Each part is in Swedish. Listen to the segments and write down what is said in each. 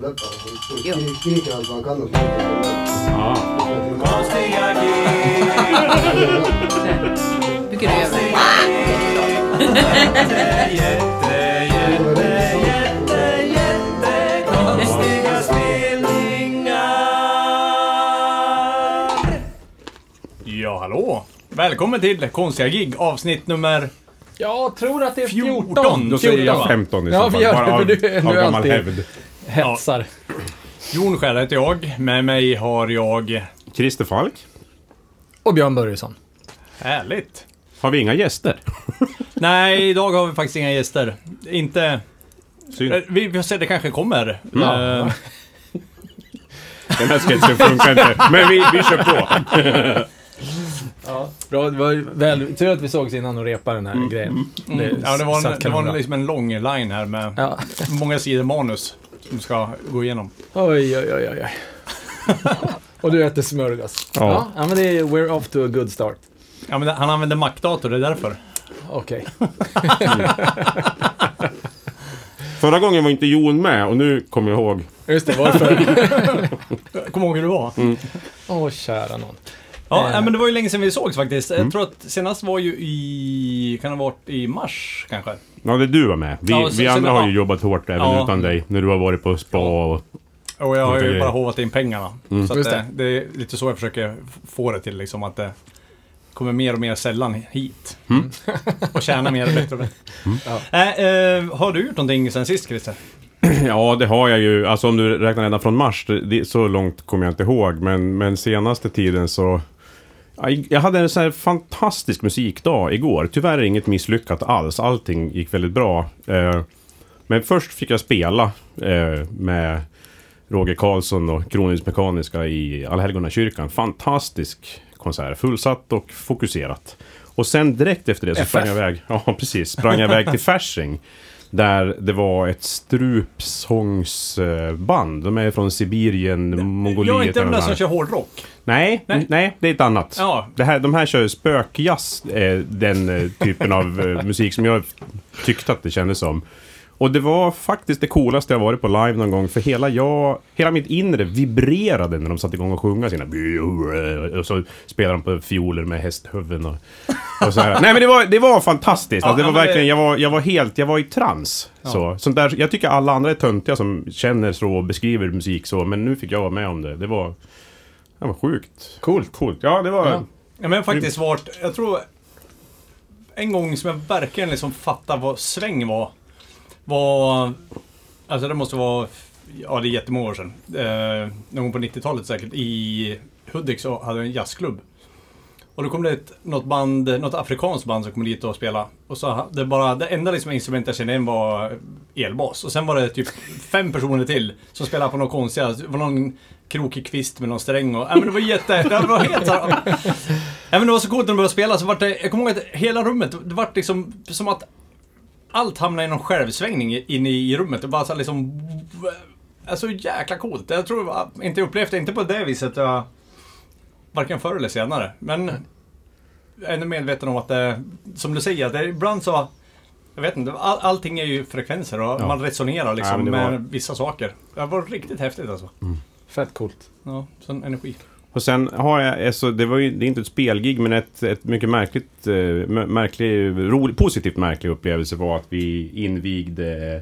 Jo. Skriker allt vad han kan och Ja. Konstiga. Brukar du göra? Ja, hallå! Välkommen till Konstiga gig, avsnitt nummer... Jag tror att det är 14. 14. Då säger jag 14. 15 i så Ja, fall. vi gör det, för du- du är alltid- hävd. Hetsar. Jon Skär heter jag. Med mig har jag... Christer Falk. Och Björn Börjesson. Härligt! Har vi inga gäster? Nej, idag har vi faktiskt inga gäster. Inte... Synd. Eh, Vi vi får se, det kanske kommer. Ja. Eh, Den här sketchen funkar inte. Men vi, vi kör på. Ja. Bra, det var väl, tur att vi sågs innan och repade den här grejen. mm, ja, det var, en, det var liksom en lång line här med Ja. många sidor manus som ska gå igenom. Oj, oj, oj, oj. och du äter smörgås. Ja. Ja. men det är we're off to a good start. Ja, men han använder Mac-dator, det är därför. Okej. Förra gången var inte Jon med och nu kommer jag ihåg. Just det, varför? Kom ihåg hur det var. Åh, kära någon. Ja, Eh. men det var ju länge sedan vi sågs faktiskt. Jag tror att senast var ju i... Kan det ha varit i mars kanske? Ja, det du var med. Vi, Ja, så- vi så andra har ja. ju jobbat hårt även Ja. utan dig. När du har varit på spa och... Och jag har ju bara hovat in pengarna. Så att Just det. det. det är lite så jag försöker få det till liksom att det kommer mer och mer sällan hit. Mm. och tjäna mer och bättre och bättre. Äh, eh, har du gjort någonting sen sist Christer? Ja, det har jag ju. Alltså om du räknar redan från mars, det, det, så långt kommer jag inte ihåg. Men, men senaste tiden så... Ja, Jag hade en sån här fantastisk musikdag igår. Tyvärr inget misslyckat alls. Allting gick väldigt bra. Eh, men först fick jag spela eh, med Roger Karlsson och Kronhus Mekaniska i Allhelgona kyrkan. Fantastisk konsert. Fullsatt och fokuserat. Och sen direkt efter det så sprang jag iväg. Ja, precis. Sprang jag iväg till Fasching. Där det var ett strupsångsband. De är från Sibirien, Mongoliet. jag är inte de eller där som kör hårdrock. Nej, Nej. nej, det är ett annat. Ja. Det här, de här kör spökjazz, eh, den eh, typen av eh, musik som jag tyckte att det kändes som. Och det var faktiskt det coolaste jag varit på live någon gång, för hela jag, hela mitt inre vibrerade när de satte igång och sjunga sina... Och så spelade de på fioler med hästhuvuden och, och så här. Nej men det var, det var fantastiskt. Alltså, det var verkligen, jag var, jag var helt, jag var i trans. Så. Sånt där, jag tycker alla andra är töntiga som känner så och beskriver musik så, men nu fick jag vara med om det. Det var... Det var sjukt. Coolt. Coolt. Ja, det var... Ja. Ja, men faktiskt varit, jag tror... En gång som jag verkligen liksom fattade vad sväng var. Var... Alltså det måste vara... Ja, det är jättemånga år sedan. Eh, någon på 90-talet säkert. I Hudik så hade jag en jazzklubb. Och då kom det ett, något band, något afrikanskt band som kom dit och spelade. Och så det bara, det enda liksom instrument jag kände igen var elbas. Och sen var det typ fem personer till som spelade på något konstiga, det var någon krokig kvist med någon sträng och... Ja men det var jätte... Det var helt så här- Ja men det var så coolt när de började spela så vart det... Jag kommer ihåg att hela rummet, det vart liksom som att allt hamnade i någon självsvängning inne i rummet. Det var så liksom... Alltså jäkla coolt. Jag tror jag inte upplevt det, inte på det viset. Jag, varken förr eller senare. Men jag är ändå medveten om att det, som du säger, det, ibland så... Jag vet inte, all, allting är ju frekvenser och Ja. man resonerar Ja, liksom det var- med vissa saker. Det var riktigt häftigt alltså. Fett coolt. Ja, sån energi. Och sen har jag, alltså, det var ju, det är inte ett spelgig men ett, ett mycket märkligt, eh, mär- märklig, rolig, positivt märklig upplevelse var att vi invigde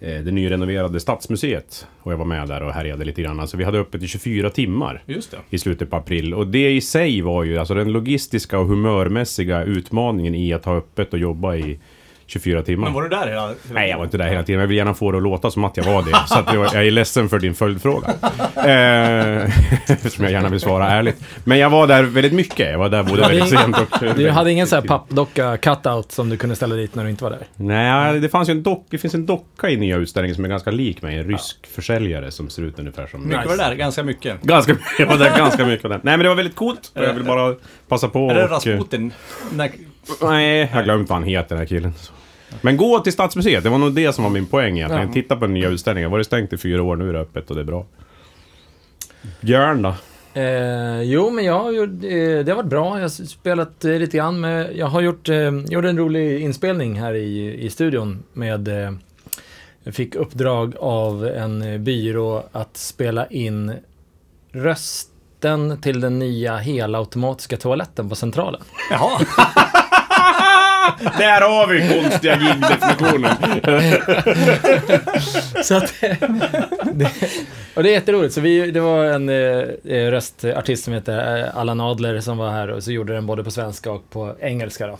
eh, det nyrenoverade Stadsmuseet. Och jag var med där och härjade lite grann. Alltså vi hade öppet i 24 timmar Just det. i slutet på april. Och det i sig var ju alltså den logistiska och humörmässiga utmaningen i att ha öppet och jobba i 24 timmar. Men var du där hela... hela Nej, jag var inte där hela tiden. Jag vill gärna få det att låta som att jag var det. Så att jag, jag är ledsen för din följdfråga. Eh, som jag gärna vill svara ärligt. Men jag var där väldigt mycket. Jag var där både väldigt sent och... Du hade ingen sån här pappdocka cutout som du kunde ställa dit när du inte var där? Nej, det fanns ju en docka. Det finns en docka i nya utställningen som är ganska lik mig. En rysk försäljare som ser ut ungefär som Mycket var det där, ganska mycket. Ganska, jag var där ganska mycket. Nej men det var väldigt coolt. Jag vill bara passa på Är det och... Rasputin? Nej, jag har glömt vad han heter den här killen. Men gå till Stadsmuseet, det var nog det som var min poäng egentligen. Ja. Titta på den nya utställningen. Var det stängt i fyra år, nu är det öppet och det är bra. Björn då? Eh, jo, men jag har gjort, eh, det har varit bra. Jag har spelat eh, lite grann med, jag har gjort, eh, gjorde en rolig inspelning här i, i studion med eh, fick uppdrag av en byrå att spela in rösten till den nya helautomatiska toaletten på Centralen. Jaha. Där har vi konstiga gig-definitionen. Så att, det, och det är jätteroligt. Så vi, det var en eh, röstartist som heter eh, Allan Adler som var här och så gjorde den både på svenska och på engelska då.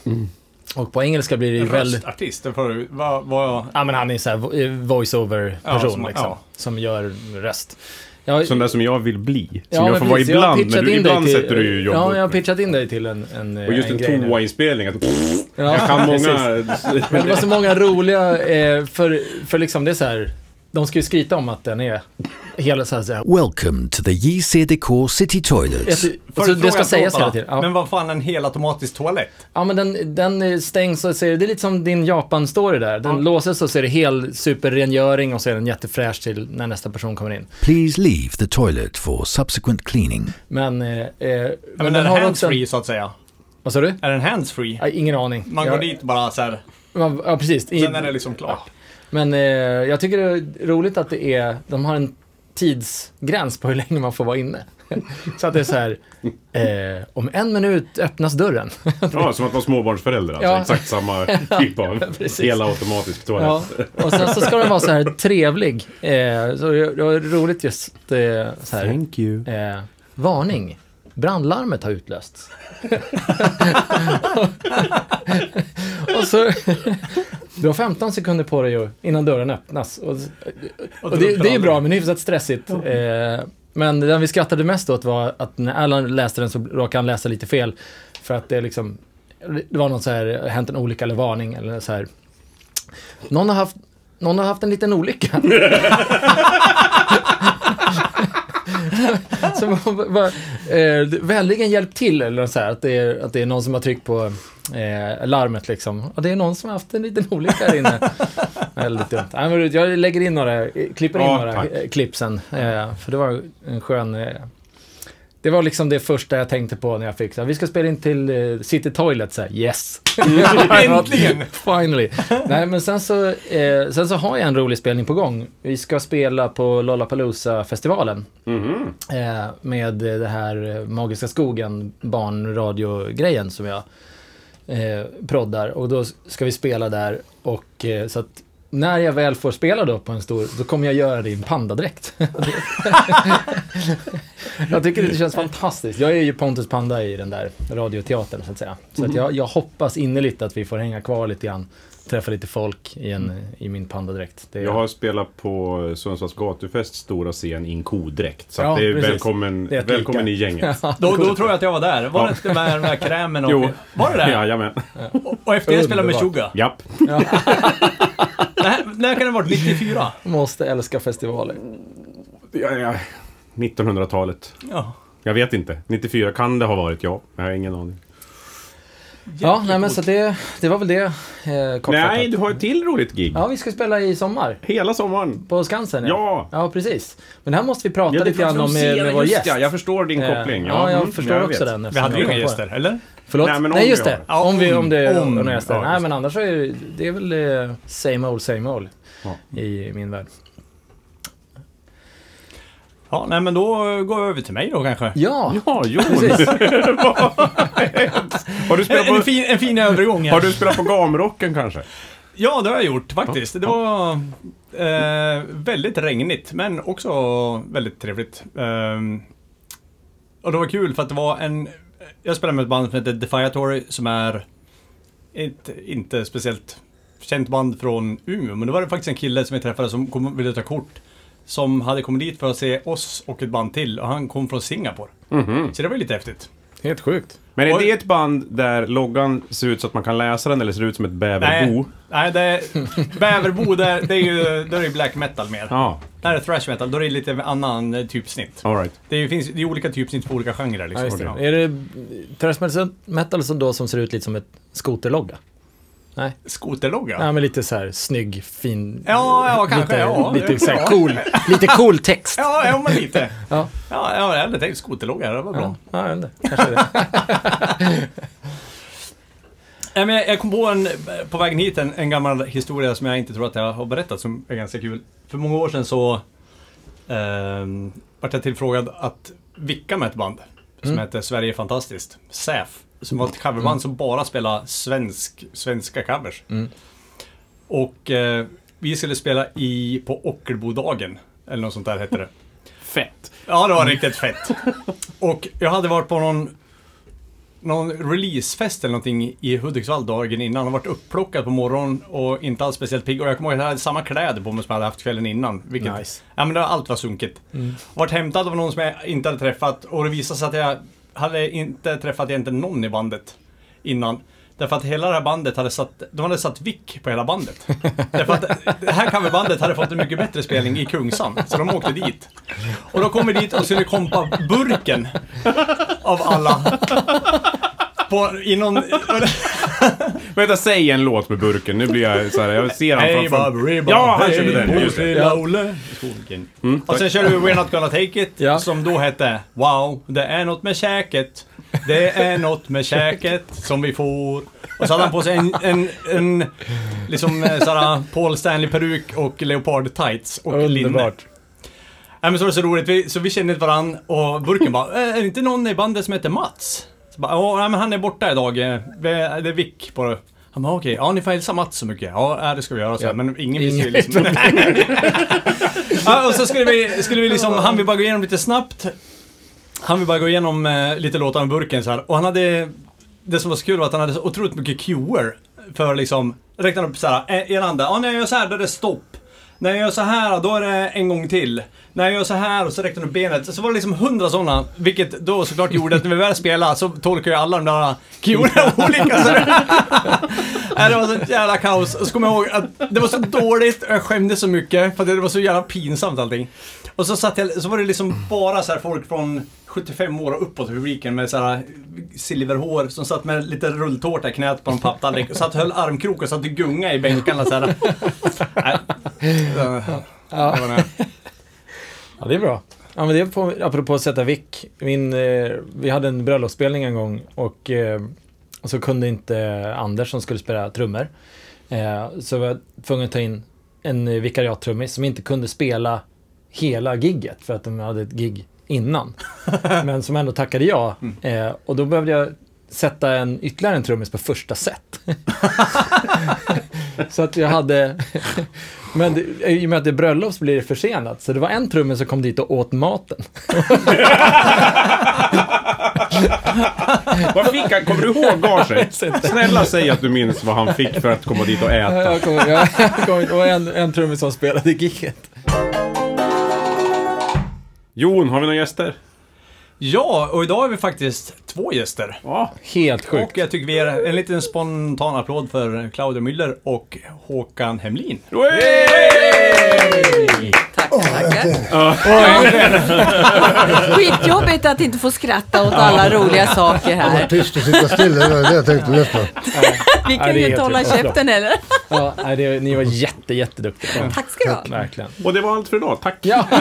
Och på engelska blir det ju väldigt... Röstartist, för vad... vad Ja men han är så här eh, voice-over-person Ja, som- liksom. ja. Som gör röst. Jag, Sån där som jag vill bli. Som ja, jag får vara ibland, men du, ibland till- sätter du ju jobb Ja, jag har pitchat in dig till en, en, Och just en grej nu. toa-inspelning. att- Ja, Jag kan många... Men det var så många roliga, eh, för, för liksom det är så här, de ska ju skryta om att den är hela så här, så här Welcome to the JCDK City Toilets. Alltså, det ska sägas hela tiden. Ja. Men vad fan, en helautomatisk toalett? Ja, men den, den stängs och så är det, är lite som din Japan-story där. Den låses och så är det hel superrengöring och så är den jättefräsch till när nästa person kommer in. Please leave the toilet for subsequent cleaning. Men, eh, eh, Men, men är den också... handsfree så att säga? Vad sa du? Är den handsfree? Ja, ingen aning. Man jag, går dit bara så här. Man, ja, precis. I- sen är det liksom klart. Men eh, jag tycker det är roligt att det är, de har en tidsgräns på hur länge man får vara inne. så att det är så här, eh, om en minut öppnas dörren. Ja, som att vara småbarnsförälder. Alltså. Ja. Exakt samma typ av Precis. hela automatisk toalett. Ja, och sen så ska den vara så här trevlig. Eh, så det det var roligt just eh, så här. Thank you. Eh, varning. Brandlarmet har utlösts. och så... Du har 15 sekunder på dig innan dörren öppnas. Och, och det, det är bra, men hyfsat stressigt. Eh, men den vi skrattade mest åt var att när Alan läste den så råkade han läsa lite fel. För att det är liksom... Det var någon så här, hänt en olycka eller varning eller så här. Någon har haft, någon har haft en liten olycka. var, var, eh, vänligen hjälp till eller så här, att det, är, att det är någon som har tryckt på eh, larmet liksom. Och det är någon som har haft en liten olycka här inne. Väldigt dumt. Men jag lägger in några, eh, klipper in Ja, några tack. eh, klipp sen. Eh, för det var en skön... Eh, det var liksom det första jag tänkte på när jag fick så här, vi ska spela in till eh, City Toilet, så här, yes. Äntligen! Finally. Nej, men sen så, eh, sen så har jag en rolig spelning på gång. Vi ska spela på Lollapalooza-festivalen. Mhm. Eh, med det här eh, Magiska Skogen barnradio-grejen som jag eh, proddar. Och då ska vi spela där. Och eh, så att när jag väl får spela då på en stor, då kommer jag göra det i en pandadräkt. jag tycker det känns fantastiskt. Jag är ju Pontus Panda i den där radioteatern så att säga. Så att jag, jag hoppas innerligt att vi får hänga kvar lite grann. Träffa lite folk i, en, i min pandadräkt. Det är, Jag har spelat på Sundsvalls gatufest stora scen i en kodräkt. Så Ja, det är precis. välkommen, Det är välkommen i gänget. Då, då tror jag att jag var där. Var det inte med den där krämen och... Jo. Var det det? Jajamän. Och efter det spelade med. Suga. Japp. När, när kan det ha varit? 94? Måste älska festivaler. Ja, ja. 1900-talet. Ja. Jag vet inte. 94 kan det ha varit, ja. Jag har ingen aning. Ja, nej men så det, det var väl det. Eh, kortfattat. Nej, du har ett till roligt gig. Ja, vi ska spela i sommar. Hela sommaren. På Skansen Ja. Ja, precis. Men det här måste vi prata lite grann om med, senare, med vår gäst. Ja, jag förstår din Eh, koppling. Ja, jag mm, förstår jag också vet. den. Vi hade ju inga gäster, eller? Förlåt? Nej, Nej, men om just vi det. Ja, om, vi, om det om- om ja, Nej, men annars är det, det är väl eh, same old, same old Ja. i min värld. Ja, nej men då går vi över till mig då kanske. Ja, Ja, Jon. har, du spelat En, en, på, fin, en fin övergång här. har du spelat på gamrocken kanske? Ja, det har jag gjort faktiskt. Det var eh, väldigt regnigt, men också väldigt trevligt. Ehm, och det var kul för att det var en... Jag spelade med ett band som heter Defiatory som är ett inte speciellt känt band från Umeå, men det var det faktiskt en kille som jag träffade som kom, ville ta kort. Som hade kommit dit för att se oss och ett band till och han kom från Singapore. Mhm. Så det var lite häftigt. Helt sjukt. Men är det ett band där loggan ser ut så att man kan läsa den eller ser ut som ett bäverbo? Nej, det är, Bäverbo, det är, det är ju det är ju black metal mer. Ja, det är thrash metal, då är det lite annan eh, typsnitt. alright. Det är, finns det är olika typsnitt på olika genrer Ja, liksom. just det. Ja. Är det thrash metal- metal som då som ser ut lite som ett skoterlogga? Nej, Skoterlogga? ja, men lite så här snygg, fin... Ja, ja, kanske, lite, ja. Lite så här cool, lite cool text. Ja, ja men lite. Ja. Ja, ja jag hade tänkt skoterlogga, det var bra. Ja, ja. Kanske det. Nej, men jag, kom på en, på vägen hit en, en gammal historia som jag inte tror att jag har berättat som är ganska kul. För många år sedan så eh, vart jag tillfrågad att vicka med ett band som Mm. heter Sverige fantastiskt. SÄF. Som var ett coverband som bara spelade svensk, svenska covers. Mm. Och eh, vi skulle spela i, på Ockelbodagen. Eller något sånt där hette det. Fett. Ja, det var riktigt fett. Och jag hade varit på någon, någon releasefest eller någonting i Hudiksvall dagen innan och varit upplockad på morgonen och inte alls speciellt pigg. Och jag kommer ihåg att jag hade samma kläder på mig som jag hade haft kvällen innan. Vilket, Nice. Ja men det, var- allt var sunkigt. Varit hämtad av någon som jag inte hade träffat och det visade sig att jag hade inte träffat egentligen någon i bandet innan. Därför att hela det här bandet hade satt, de hade satt vick på hela bandet. Därför att det här coverbandet hade fått en mycket bättre spelning i Kungsan, så de åkte dit. Och då kom vi dit och skulle kompa Burken av alla. På, i någon... Vänta, säg en låt med burken. Nu blir jag så här, jag ser han Hej framför Baberiba, Ja, han körde den. Just det. Lilla Olle. Mm. Och sen körde vi We're Not Gonna Take It, Ja. som då hette Wow, det är något med käket. Det är något med käket som vi får. Och så hade han på sig en, en, en liksom eh, såhär Paul Stanley-peruk och leopard tights och linne. Underbart. Nej men så var det så roligt, vi, så vi kände inte varann och Burken bara, "Eh, är det inte någon i bandet som heter Mats? Bara, men han är borta idag, eh, det är Vick på det. Han bara, okej, ja ni får hälsa Mats så mycket. Ja, det ska vi göra, så Ja. men ingen visste ju liksom. ja, och så skulle vi, skulle vi liksom, han vill bara gå igenom lite snabbt. Han vill bara gå igenom eh, lite låtar med Burken så här. Och han hade, det som var så kul var att han hade så otroligt mycket cuer. För liksom, räknade upp så här, eh, ena anda, ja när jag gör så här då är det stopp. När jag gör så här, då är det en gång till. När jag gör så här och så räckte han upp benet. Så var det liksom hundra sådana, vilket då såklart gjorde att när vi väl spelade så tolkar ju alla de där cuerna olika. Så det, Nej, det var så jävla kaos. Och så kommer jag ihåg att det var så dåligt och jag skämdes så mycket för att det var så jävla pinsamt allting. Och så satt jag, så var det liksom bara så här folk från 75 år och uppåt i publiken med så här silverhår som satt med lite rulltårta i knät på en papptallrik och satt höll armkrok och satt och gunga i bänkarna så här. Ja. det var det. Ja, det är bra. Ja, men det är på, apropå att sätta vick. Min, eh, vi hade en bröllopsspelning en gång och, eh, och så kunde inte Anders som skulle spela trummor. Eh, så var jag tvungen att ta in en vikariattrummis som inte kunde spela hela gigget för att de hade ett gig innan. Men som ändå tackade ja. Eh, och då behövde jag sätta en, ytterligare en trummis på första set. så att jag hade... Men det, i och med att det är bröllop så blir det försenat. Så det var en trummis som kom dit och åt maten. Vad fick han? Kommer du ihåg gaget? Snälla säg att du minns vad han fick för att komma dit och äta. Jag kommer, jag, jag kommer, det var en, en trummis som spelade giget. Jon, har vi några gäster? Ja, och idag är vi faktiskt två gäster. Ja. Helt Och sjukt. jag tycker vi ger en liten spontan applåd för Claudia Müller och Håkan Hemlin. Tackar. Skitjobbigt att inte få skratta åt alla roliga saker Var här. tyst och sitta still, det var det jag tänkte nästan. Vi Ja, kan ju är inte hålla käften heller. Ja, det, ni var jätte, jätteduktiga. Tack ska du ha. Verkligen. Och det var allt för idag. Tack. Ja.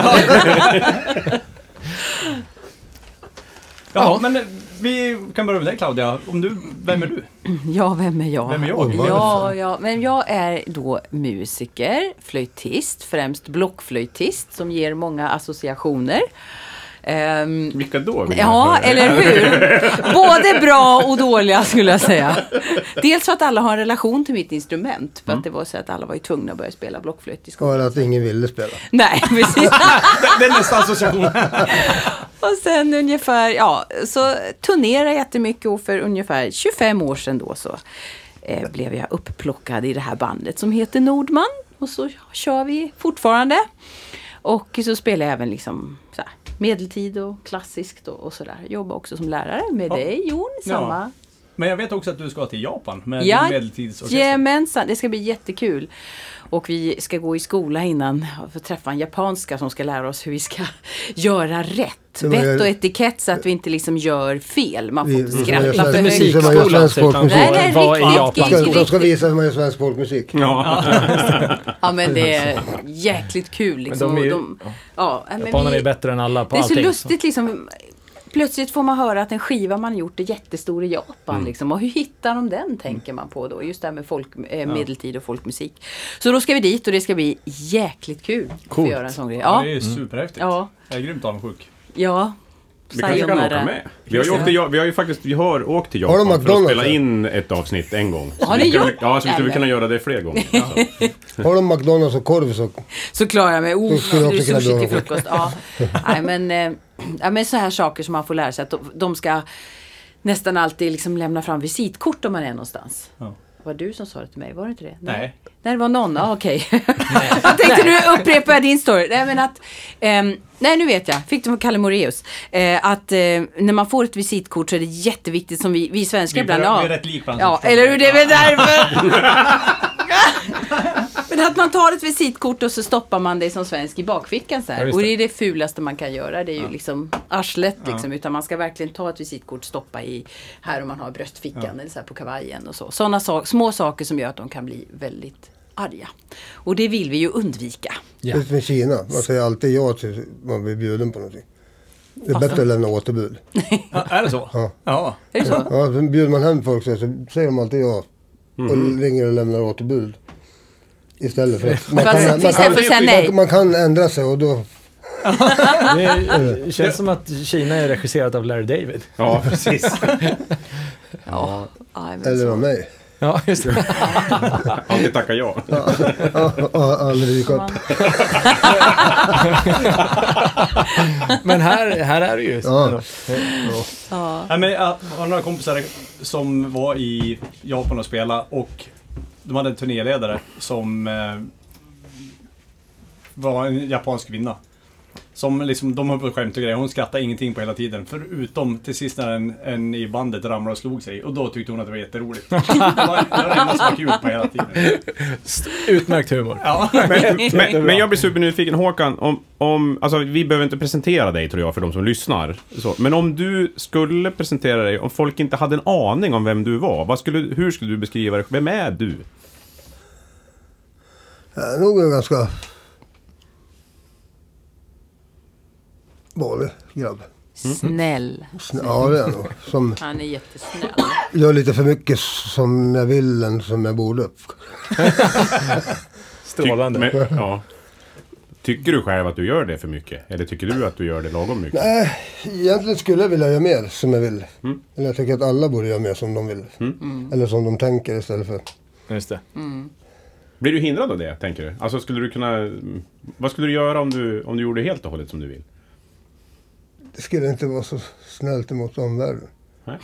Ja, men vi kan börja med dig Claudia. Om du, vem är du? Ja, vem är jag? Vem är jag? Ja, ja, men jag är då musiker, flöjtist, främst blockflöjtist som ger många associationer. Ehm, Vilka då? Ja, eller hur? Både bra och dåliga skulle jag säga. Dels för att alla har en relation till mitt instrument. För att det var så att alla var ju tvungna att börja spela blockflöjt i skolan. Och att ingen ville spela. Nej, precis. Det är nästa association. Och sen ungefär, ja, så turnerar jag jättemycket och för ungefär 25 år sedan då så eh, blev jag uppplockad i det här bandet som heter Nordman. Och så kör vi fortfarande. Och så spelar jag även liksom så här, medeltid och klassiskt och, och sådär. Jobbar också som lärare med Ja. dig Jon, Ja. samma. Men jag vet också att du ska till Japan med Ja, din medeltidsorkester. Jajamensan, det ska bli jättekul. Och vi ska gå i skola innan och få träffa en japanska som ska lära oss hur vi ska göra rätt. Vett och etikett så att vi inte liksom gör fel. Man får inte skratta för vi- högt. vi- vi- Musikskolan, svensk folkmusik. Nej, nej, riktigt de ska visa hur man gör svensk folkmusik. Ja. Ja men det är jäkligt kul liksom. Men de är ju- Och de, ja, men Japanerna vi- är bättre än alla på Det är så allting. lustigt liksom. Plötsligt får man höra att en skiva man gjort är jättestor i Japan. Mm. Liksom. Och hur hittar de den, tänker man på då. Just det här med folk, eh, medeltid och folkmusik. Så då ska vi dit och det ska bli jäkligt kul att få Coolt. göra en sån grej. Ja, Ja, det är ju superhäftigt. ja, Jag är grymt avundsjuk. ja. Vi kanske kan åka med. Vi har ju, åkt till, vi har ju faktiskt vi har åkt till Har de Japan för att spela in ett avsnitt en gång. Så Har vi ni skulle- gjort? Ja, så vi skulle kunna göra det fler gånger. Så. Har de McDonalds och korv så... Så klarar jag mig. Oh, kunna sushi till frukost. Ja. Nej, men, eh, ja, men så här saker som man får lära sig. Att de, de ska nästan alltid liksom lämna fram visitkort om man är någonstans. Ja. Var det du som sa det till mig? Var det inte det? Nej. Nej, det var någon. Ja, okej. jag tänkte nu upprepar jag din story. Nej, men att... ehm, nej, nu vet jag. Fick det från Kalle Moreus. Eh, att eh, när man får ett visitkort så är det jätteviktigt som vi, vi svenskar Vi, ibland... vi ja. är rätt lik. Ja, eller hur? Det är väl därför. Men att man tar ett visitkort och så stoppar man det som svensk i bakfickan så Ja, här. just och det. är det fulaste man kan göra. Det är ju liksom arslet liksom. Utan man ska verkligen ta ett visitkort, stoppa i här om man har bröstfickan eller så här på kavajen och så. Sådana sa- små saker som gör att de kan bli väldigt arga. Och det vill vi ju undvika. Ja. Som i Kina. Man säger alltid ja till man blir bjuden på någonting. Det är bättre att lämna återbud. Ja, är det så? Ja. Ja. Är det så? Ja, bjuder man hem folk så, så säger de alltid ja. Och Mhm. ringer och lämnar återbud. Istället för att man kan, man, kan, säga nej. man, man kan ändra sig och då... Det känns som att Kina är regisserat av Larry David. Ja, precis. Ja. ja men Eller av mig. Ja, just det. Alltid tacka ja. Ja, ja, aldrig dyka upp. Man- Men här, här är det ju. Ja. Ja. Men jag har några kompisar som var i Japan och spelade och de hade en turnéledare som eh, var en japansk kvinna. Som liksom, de höll på att skämta och grejer. Hon skrattade ingenting på hela tiden. Förutom till sist när en, en i bandet ramlade och slog sig. Och då tyckte hon att det var jätteroligt. Det var det, var det enda som var kul på hela tiden. Utmärkt humor. Ja. Men, men, men jag blir supernyfiken, Håkan, om, om, alltså vi behöver inte presentera dig tror jag för de som lyssnar. Så, men om du skulle presentera dig, om folk inte hade en aning om vem du var, vad skulle, hur skulle du beskriva dig? Vem är du? Är nog en ganska vanlig grabb. Snäll. Sn- Ja, det är jag nog. Som Han är jättesnäll. gör lite för mycket som jag vill än som jag borde. Strålande. Ty, men, ja. Tycker du själv att du gör det för mycket? Eller tycker du att du gör det lagom mycket? Nej, egentligen skulle jag vilja göra mer som jag vill. Mm. Eller jag tycker att alla borde göra mer som de vill. Eller som de tänker istället för... Just det. Blir du hindrad av det, tänker du? Alltså skulle du kunna... Vad skulle du göra om du, om du gjorde helt och hållet som du vill? Det skulle inte vara så snällt emot omvärlden. Nej.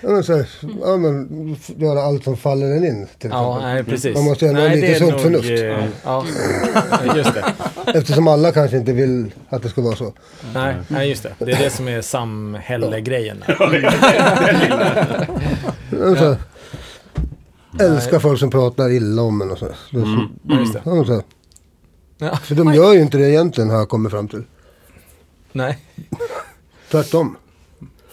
Ja men, så här, ja, men göra allt som faller en in till Ja, nej precis. Man måste ändå ha lite sunt förnuft. eh, Ja, just det. Eftersom alla kanske inte vill att det ska vara så. Nej, nej, just det. Det är det som är samhälle-grejen. Ja. Älskar folk som pratar illa om en och så. Det är så just det. ja, så. Ja. För de gör ju inte det egentligen har jag kommit fram till. Nej. Tvärtom.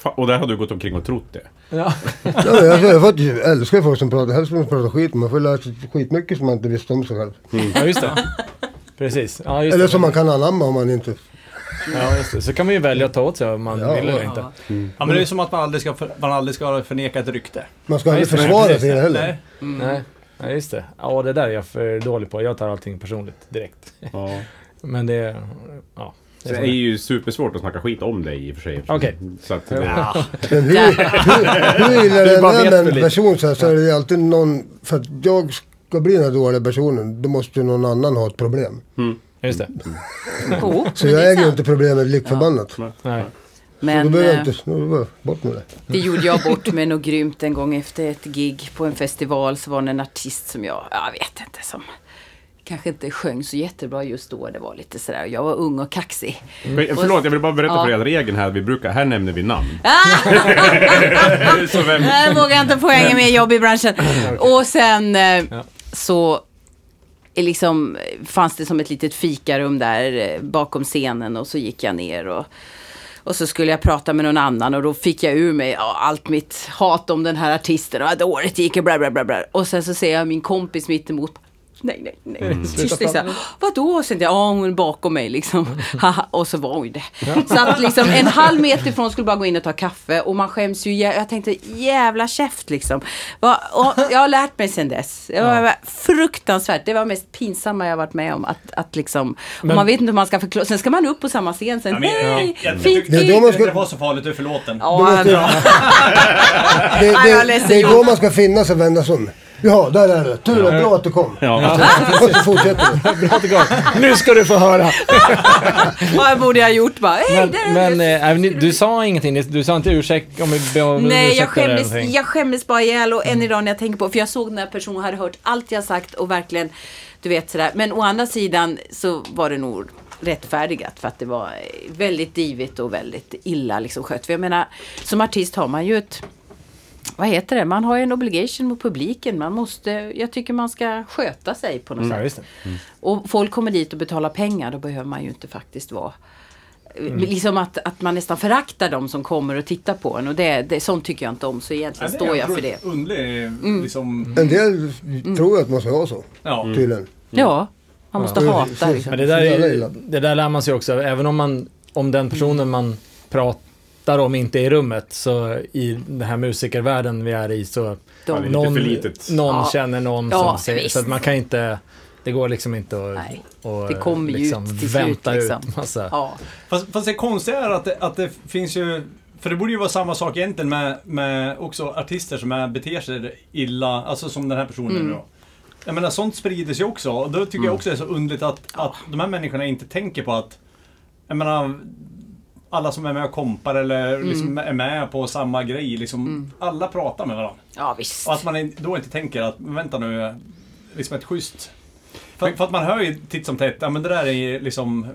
Fa- Och där har du gått omkring och trott det? Ja. Ja, jag, jag, jag, älskar folk som pratar, helst som pratar skit. Man får lära sig skitmycket som man inte visste om sig själv. ja, just det. Precis. Ja, just Eller det. som man kan anamma om man inte... Ja, just det. Så kan man ju välja att ta åt sig om man Ja. vill eller inte. ja, men det är som att man aldrig ska, för, man aldrig ska förneka ett rykte. Man ska Ja, aldrig det. försvara sig heller. Nej. Nej. Ja, just det. Ja, det där är jag för dålig på. Jag tar allting personligt direkt. Ja. Men det är... Ja. Det det är är så. ju supersvårt att snacka skit om dig i och för sig. Okej. Så att, Ja. Men hur, hur, hur illa Du det bara vet är för med en lite. person så, här, så är det ju alltid någon... För att jag ska bli den här dåliga personen, då måste ju någon annan ha ett problem. Just det. Jo, Så men det jag är äger ju sant. inte problemet lik förbannat. Nej. Då Men behöver jag eh, inte... Nu var bort med det. det gjorde jag bort med något grymt en gång efter ett gig på en festival. Så var det en artist som jag, jag vet inte, som kanske inte sjöng så jättebra just då. Det var lite sådär, jag var ung och kaxig. Men, förlåt, jag vill bara berätta Ja. för er regeln här, vi brukar, här nämner vi namn. Så vem, Jag vågar inte poängen med jobb i branschen. Och sen eh, Ja. så eh, liksom, fanns det som ett litet fikarum där eh, bakom scenen och så gick jag ner och, och så skulle jag prata med någon annan och då fick jag ur mig allt mitt hat om den här artisten och att året gick och bla bla bla bla. Och sen så ser jag min kompis mitt emot nej, nej, nej. Mm. Tyst liksom. Vadå? Sen ja, hon är bakom mig liksom. Haha, och så var hon ju det. Så att liksom en halv meter ifrån skulle bara gå in och ta kaffe och man skäms ju. Jag tänkte jävla käft liksom. Och jag har lärt mig sen dess. Det var fruktansvärt. Det var mest pinsamma jag varit med om. Att, att liksom, och Men- man vet inte hur man ska förklara. Sen ska man upp på samma scen sen. Ja, men Hej, jag fint tyckte Det inte ska- det var så farligt, du är förlåten. Ja, bra. Det, Ja, det, ledsen, det är då man ska finnas och vända sig om. Ja, där är det. Tur och bra att du kom. Ja. Och så fortsätter du. Bra att. Nu ska du få höra. Vad borde jag ha gjort bara? Hej, Men, men ni- du sa ingenting, du sa inte ursäkt om vi om Nej, jag skämdes, jag skämdes bara ihjäl och än idag när jag tänker på, för jag såg den här personen hade hört allt jag sagt och verkligen, du vet sådär. Men å andra sidan så var det nog rättfärdigat för att det var väldigt divigt och väldigt illa liksom skött. För jag menar, som artist har man ju ett vad heter det? Man har ju en obligation mot publiken. Man måste, jag tycker man ska sköta sig på något Ja, sätt. just det. Och folk kommer dit och betalar pengar, då behöver man ju inte faktiskt vara Liksom att, att man nästan föraktar de som kommer och tittar på en och det, det, sånt tycker jag inte om så egentligen står jag för det. Underlig, Mm. liksom... En del tror ju att man ska vara så, Ja. tydligen. Ja, man måste Ja. hata Ja. liksom. Men det där, är, det där lär man sig också, även om, man, om den personen man pratar om inte är i rummet, så i den här musikervärlden vi är i så lite någon, någon Ja. känner någon Ja, som säger, visst. så att man kan inte, det går liksom inte att, Nej, att det kommer liksom ut till slut, vänta liksom. ut massa. Ja. Fast, fast det konstiga är att det, att det finns ju... För det borde ju vara samma sak egentligen med, med också artister som är, beter sig illa, alltså som den här personen Mm. då. Jag menar sånt sprider sig också och då tycker jag också det är så underligt att, att de här människorna inte tänker på att Jag menar alla som är med och kompar eller Mm. liksom är med på samma grej, liksom, alla pratar med varandra. ja, visst. Och att man då inte tänker att, vänta nu, liksom ett schysst... För, för att man hör ju titt som tätt, ja men det där är liksom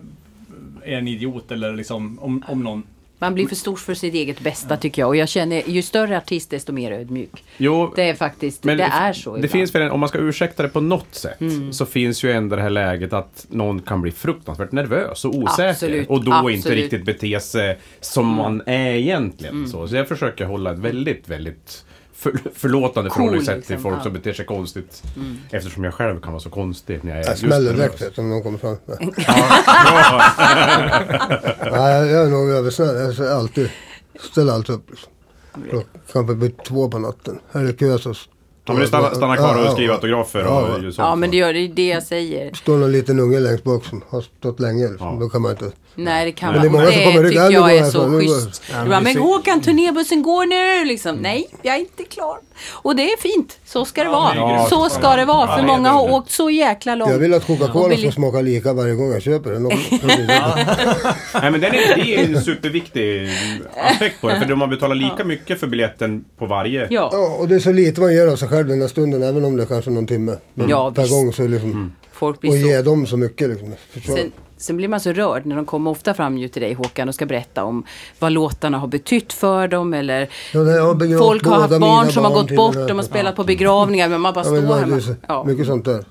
är en idiot eller liksom om, om någon. Man blir för stor för sitt eget bästa tycker jag. Och jag känner, ju större artist desto mer ödmjuk. Jo, Det är faktiskt, men det är så Det ibland. finns väl en, om man ska ursäkta det på något sätt, Mm. så finns ju ändå det här läget att någon kan bli fruktansvärt nervös och osäker. Absolut, och då inte absolut. Mm. riktigt bete sig som man är egentligen. Så, så jag försöker hålla ett väldigt, väldigt för, förlåtande Cool, förhållningssätt liksom, till folk ja. som beter sig konstigt. Eftersom jag själv kan vara så konstig när jag är Jag just smäller direkt vet du, om någon kommer fram. Nej, Ja, jag är nog översnäll. Jag säger alltid, ställer alltid upp. Liksom. Klockan blir två på natten. Här är kö så... Ja, men det stannar, stannar kvar och skriver autografer Ja, och ja. ju sånt. Ja, men det gör det, är det jag säger. står någon liten unge längst bak som har stått länge. Liksom. Ja. Då kan man inte... Nej, det kan Men det är Det tycker "Ja, nu jag går är jag så jag." schysst. Ja, men bara, men Håkan, turnébussen går nu! Liksom. Nej, jag är inte klar. Och det är fint. Så ska det vara. Ja, så ska det vara. För Ja, många har det är åkt så jäkla långt. Jag vill att Coca-Cola Och ska smaka lika varje gång jag köper den. Nej men den är, det är en superviktig aspekt på det. För man betalar lika mycket för biljetten på varje. Ja. Ja, och det är så lite man gör av sig själv den där stunden, även om det är kanske någon timme. Men Ja, per visst. gång så liksom... Folk Och blir så ge dem så mycket liksom. Sen, sen blir man så rörd när de kommer ofta fram ju till dig Håkan och ska berätta om vad låtarna har betytt för dem eller Ja, har folk har haft barn som har gått bort, de har spelat på begravningar men man bara Ja, men står så, Man, ja, Mycket sånt där.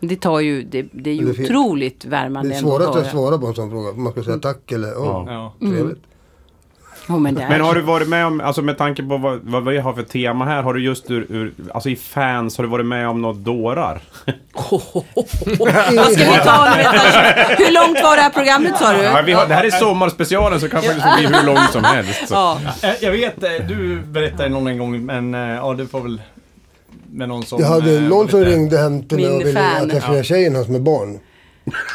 det tar ju, det, det är ju Det otroligt värmande Det är svårast att att svara på en sån fråga. Man ska säga tack eller ja, Ja. Mm. trevligt. Ja, men, det är Men har du varit med om, alltså med tanke på vad, vad vi har för tema här, har du just ur, ur alltså i fans, har du varit med om något dårar? Vad ska vi ta nu? Vänta, Hur långt var det här programmet sa Ja, du? vi har, det här är sommarspecialen så det kan faktiskt bli hur långt som helst. Så. Ja. Eh, Jag vet, eh, du berättade någon en gång, men eh, ja du får väl med någon som... Jag hade någon som ringde hem till mig och ville fan. att jag skulle göra tjejen hans med barn.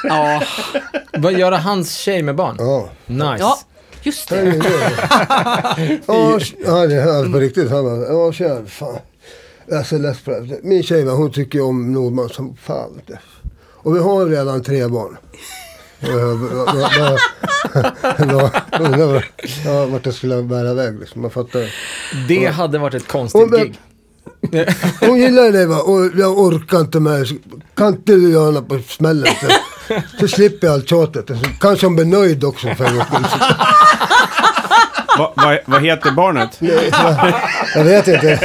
Ja. Vad gör hans tjej med barn? Ja. Nice. ja, just Han det. ringde. Ja, ja, det här på riktigt. Han bara, ja tja, fan. Jag är så less på det. Min tjej hon tycker om Nordman som fan. Och vi har redan tre barn. Undrar vart jag skulle bära iväg liksom. Man fattar. Det hade varit ett konstigt gig. Hon gillar det va och jag orkar inte med. Kan inte du göra något på smällen så, så slipper jag allt tjatet. Så kanske hon blir nöjd också för en gångs skull. Så- Va, vad- heter barnet? Jag vet inte.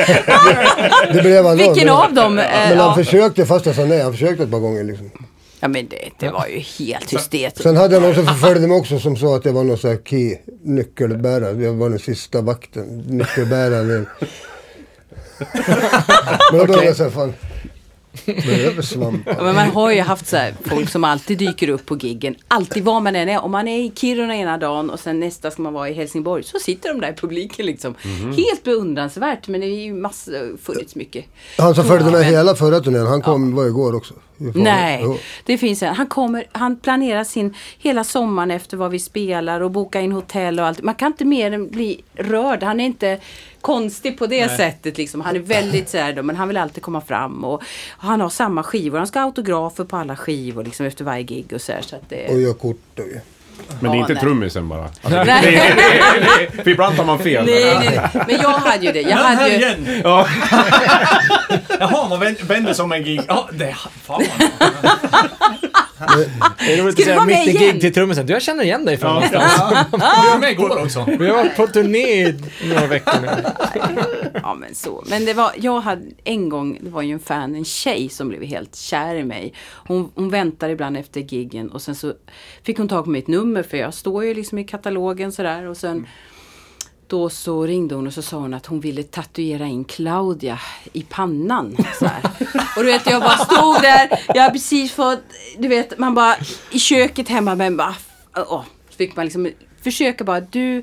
Det blev aldrig Vilken av dem? eh, Men han ja. försökte fast jag sa nej. Han försökte ett par gånger liksom. ja, men det, det var ju helt hysteriskt. Sen hade jag någon som förföljde mig också som sa att jag var någon sån här key, nyckelbärare. Jag var den sista vakten, nyckelbäraren. Men då började jag säga fan. Vad är svampar? Ja, men man har ju haft så här, folk som alltid dyker upp på giggen. Alltid var man än är. Om man är i Kiruna ena dagen och sen nästa ska man vara i Helsingborg. Så sitter de där i publiken liksom. Helt beundransvärt. Men det är ju massor, funnits mycket. Han som följde med hela förra turnén, han kom, var igår också. Nej, det finns en. Han, kommer, han planerar sin hela sommaren efter vad vi spelar och boka in hotell och allt. Man kan inte mer än bli rörd. Han är inte konstig på det sättet. Liksom. Han är väldigt så här, då, men han vill alltid komma fram. Och, och han har samma skivor. Han ska ha autografer på alla skivor liksom, efter varje gig och så här. Så att det, Och gör kort och. Men det är inte nej. trummisen bara. Alltså, Nej. det, det, det, det, för ibland tar man fel. Nej, nej, nej. Men jag hade ju det. Jag Den hade ju, igen! Ja. Jaha, man vänder- vänder som en gig. Ja, det... Fan Det är roligt Ska att du säga vara med mitt i igen? gig till trummisen. Du, jag känner igen dig från någonstans. Vi var med igår också. Vi har varit på turné i några veckor nu. Ja men så. Men det var, jag hade en gång, det var ju en fan, en tjej som blev helt kär i mig. Hon, hon väntar ibland efter giggen och sen så fick hon tag på mitt nummer för jag står ju liksom i katalogen sådär och sen då så ringde hon och så sa hon att hon ville tatuera in Claudia i pannan. Och du vet, jag bara stod där. Jag har precis fått, du vet, man bara i köket hemma, men bara, åh, så fick man liksom försöka bara, du,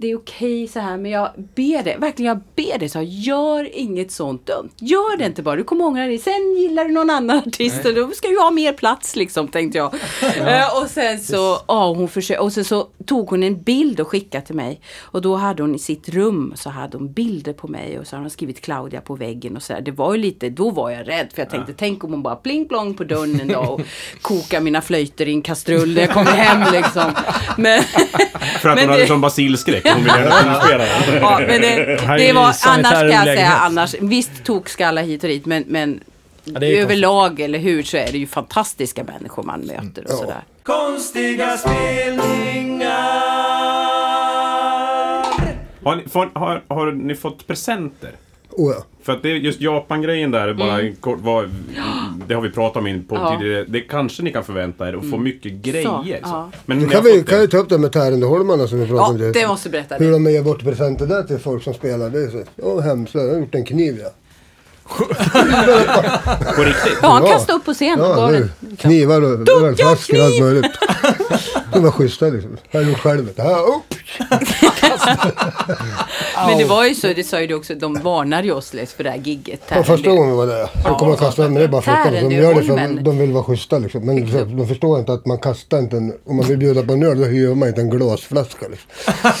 det är okej så här, men jag ber dig, verkligen jag ber dig, så här, gör inget sånt dumt. Gör det inte bara, du kommer ångra dig. Sen gillar du någon annan artist och då ska ju ha mer plats liksom, tänkte jag. Eh, och sen så, ja, hon försökte, och sen så tog hon en bild och skickade till mig. Och då hade hon i sitt rum så hade hon bilder på mig och så hade hon skrivit Claudia på väggen och så där. Det var ju lite, då var jag rädd för jag tänkte, tänk om hon bara pling plong på dörren en dag och kokar mina flöjter i en kastrull när jag kommer hem liksom. Men, För att Men hon hade det- som basilskräck. Hon ville. Ja, men det, det var, annars ska jag säga annars, visst tog skalla hit och dit men, men Ja, överlag eller hur så är det ju fantastiska människor man möter och sådär. Konstiga spelningar. Har ni, får, har, har ni fått presenter? Oh, ja. För att det är just Japan-grejen där, bara en kort, var, det har vi pratat om in på Mm. Ja. Mm. tidigare. Det kanske ni kan förvänta er att få mycket grejer. Så, ja. Men ni kan vi kan ju ta upp det med Tärendeholmarna som vi pratade Ja, om. tidigare. det måste du berätta. Hur Det. de ger bort presenter där till folk som spelar. Det är så, ja hemskt. Jag har gjort en kniv ja. På riktigt? Ja, han Ja. kastade upp på scen. Ja, knivar och Duktiga ölflaskor och allt kniv! möjligt. De var schyssta liksom. Jag har gjort själv. vet du. Här, upp! Men det var ju så, det sa ju du också, de varnade ju oss för det här gigget. Ja, första gången var där. De kommer att kasta men det är bara flickorna. De gör det för de vill vara schyssta liksom. Men de förstår inte att man kastar inte en, om man vill bjuda på en öl då hyr man inte en glasflaska liksom.